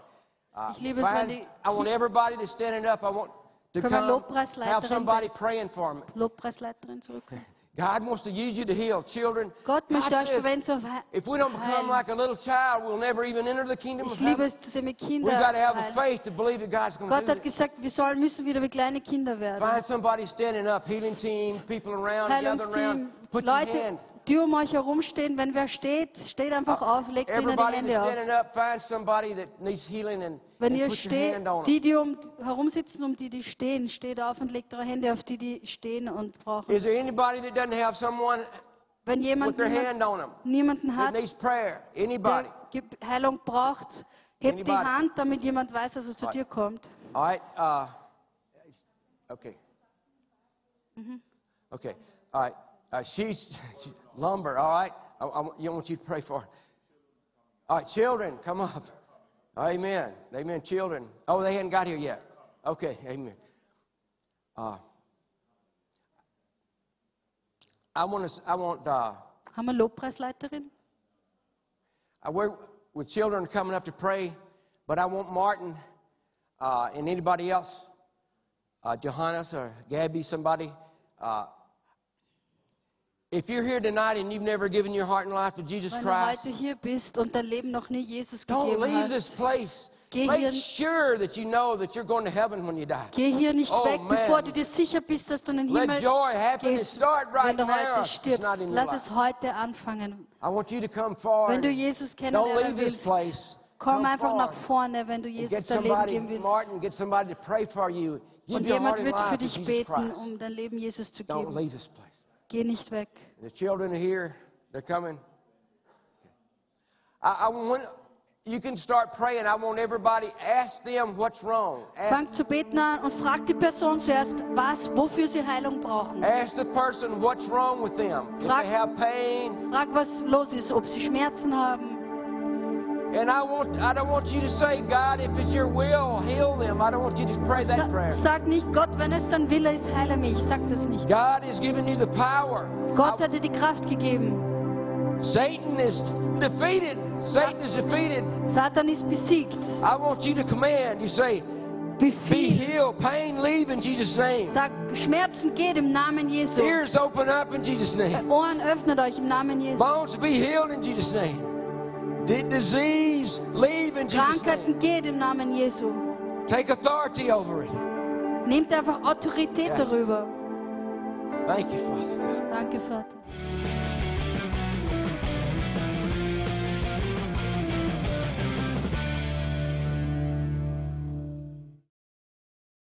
[SPEAKER 1] Uh,
[SPEAKER 2] Ich liebe es, wenn die
[SPEAKER 1] I want everybody that's standing up. I want to come, have somebody praying for me.
[SPEAKER 2] Lobpreisleiterin.
[SPEAKER 1] God wants to use you to heal children.
[SPEAKER 2] Gott
[SPEAKER 1] God
[SPEAKER 2] möchte euch
[SPEAKER 1] says,
[SPEAKER 2] verwenden zum He-
[SPEAKER 1] if we don't become like a little child, we'll never even enter the kingdom of
[SPEAKER 2] Ich liebe es zu sehen mit
[SPEAKER 1] We've got to have the faith to believe that God's going to
[SPEAKER 2] Gott hat gesagt, wir sollen, müssen wieder wie kleine Kinder werden.
[SPEAKER 1] Find somebody standing up, healing team, people around, gather around. Put your hand.
[SPEAKER 2] Die um euch herumstehen, wenn wer steht, steht einfach auf, legt ihnen die Hände auf. Wenn ihr steht, die, die um, herumsitzen, um die, die stehen, steht auf und legt eure Hände auf die, die stehen und brauchen.
[SPEAKER 1] Is there anybody that doesn't have someone
[SPEAKER 2] Wenn jemand
[SPEAKER 1] with their
[SPEAKER 2] niemand,
[SPEAKER 1] hand on them
[SPEAKER 2] niemanden hat,
[SPEAKER 1] needs prayer? Anybody?
[SPEAKER 2] der Heilung braucht, gebt die? Hand, damit jemand weiß, dass er zu dir kommt.
[SPEAKER 1] All right. Uh, okay.
[SPEAKER 2] Mm-hmm.
[SPEAKER 1] Okay. All right. Uh, she's, she, lumbar. All right. I, I, want- you want you to pray for her. All right, children, come up. Amen. Amen. Children. Oh, they hadn't got here yet. Okay. Amen. Uh, I want to. I want. Uh,
[SPEAKER 2] Haben wir Lobpreisleiterin?
[SPEAKER 1] I work with children coming up to pray, but I want Martin uh, and anybody else, uh, Johannes or Gabby, somebody. Uh, if you're here tonight and you've never given your heart and life to Jesus
[SPEAKER 2] Wenn du
[SPEAKER 1] Christ,
[SPEAKER 2] heute hier bist und dein Leben noch nie Jesus
[SPEAKER 1] don't
[SPEAKER 2] gegeben
[SPEAKER 1] leave this
[SPEAKER 2] hast,
[SPEAKER 1] place.
[SPEAKER 2] Geh
[SPEAKER 1] Make sure that you know that you're going to heaven when you die.
[SPEAKER 2] geh hier nicht
[SPEAKER 1] Oh,
[SPEAKER 2] weg,
[SPEAKER 1] man.
[SPEAKER 2] bevor du dir sicher bist, dass du in den
[SPEAKER 1] Let
[SPEAKER 2] Himmel
[SPEAKER 1] joy, happiness
[SPEAKER 2] gehst,
[SPEAKER 1] start right
[SPEAKER 2] wenn du
[SPEAKER 1] now.
[SPEAKER 2] heute
[SPEAKER 1] It's
[SPEAKER 2] stirbst.
[SPEAKER 1] not in your
[SPEAKER 2] Lass
[SPEAKER 1] life.
[SPEAKER 2] es heute anfangen.
[SPEAKER 1] I want you to come forward.
[SPEAKER 2] Wenn du Jesus
[SPEAKER 1] Don't
[SPEAKER 2] kennenlernen
[SPEAKER 1] leave this
[SPEAKER 2] willst,
[SPEAKER 1] place.
[SPEAKER 2] komm
[SPEAKER 1] Come
[SPEAKER 2] einfach nach
[SPEAKER 1] forward.
[SPEAKER 2] vorne, wenn du
[SPEAKER 1] Get
[SPEAKER 2] Jesus dein Leben
[SPEAKER 1] somebody,
[SPEAKER 2] geben willst.
[SPEAKER 1] Martin, get somebody to pray for you. Give
[SPEAKER 2] Und
[SPEAKER 1] your
[SPEAKER 2] jemand
[SPEAKER 1] and
[SPEAKER 2] wird für
[SPEAKER 1] life to
[SPEAKER 2] dich
[SPEAKER 1] Jesus
[SPEAKER 2] beten,
[SPEAKER 1] Christ.
[SPEAKER 2] um dein Leben Jesus zu
[SPEAKER 1] Don't
[SPEAKER 2] geben.
[SPEAKER 1] leave this place.
[SPEAKER 2] Geh nicht weg.
[SPEAKER 1] The children are here. They're coming. I, I want you can start praying. I want everybody ask them what's wrong. Ask,
[SPEAKER 2] Fang zu beten an und frag die Person zuerst, was, wofür sie Heilung brauchen.
[SPEAKER 1] ask the person what's wrong with them. If
[SPEAKER 2] Frag-
[SPEAKER 1] they have pain.
[SPEAKER 2] Frag, was los ist, ob sie Schmerzen haben.
[SPEAKER 1] And I want I don't want you to say, God, if it's your will, heal them. I don't want you to pray that prayer.
[SPEAKER 2] sag nicht, Gott, wenn es dein Wille ist, heile mich. Sag das nicht.
[SPEAKER 1] God has given you the power.
[SPEAKER 2] Gott hat dir die Kraft gegeben.
[SPEAKER 1] Satan is defeated. Satan is defeated.
[SPEAKER 2] Satan ist besiegt.
[SPEAKER 1] I want you to command. You say, be healed. Pain leave in Jesus' name.
[SPEAKER 2] Sag, Schmerzen geht im Namen Jesu.
[SPEAKER 1] Ears open up in Jesus' name.
[SPEAKER 2] Ohren öffnet euch im Namen Jesu.
[SPEAKER 1] Bones be healed in Jesus' name. D- disease leave in Jesus' name.
[SPEAKER 2] Krankheiten geht im Namen Jesu.
[SPEAKER 1] Take authority over it.
[SPEAKER 2] Nehmt einfach Autorität
[SPEAKER 1] Ja.
[SPEAKER 2] darüber.
[SPEAKER 1] Thank you, Father God.
[SPEAKER 2] Danke, Vater.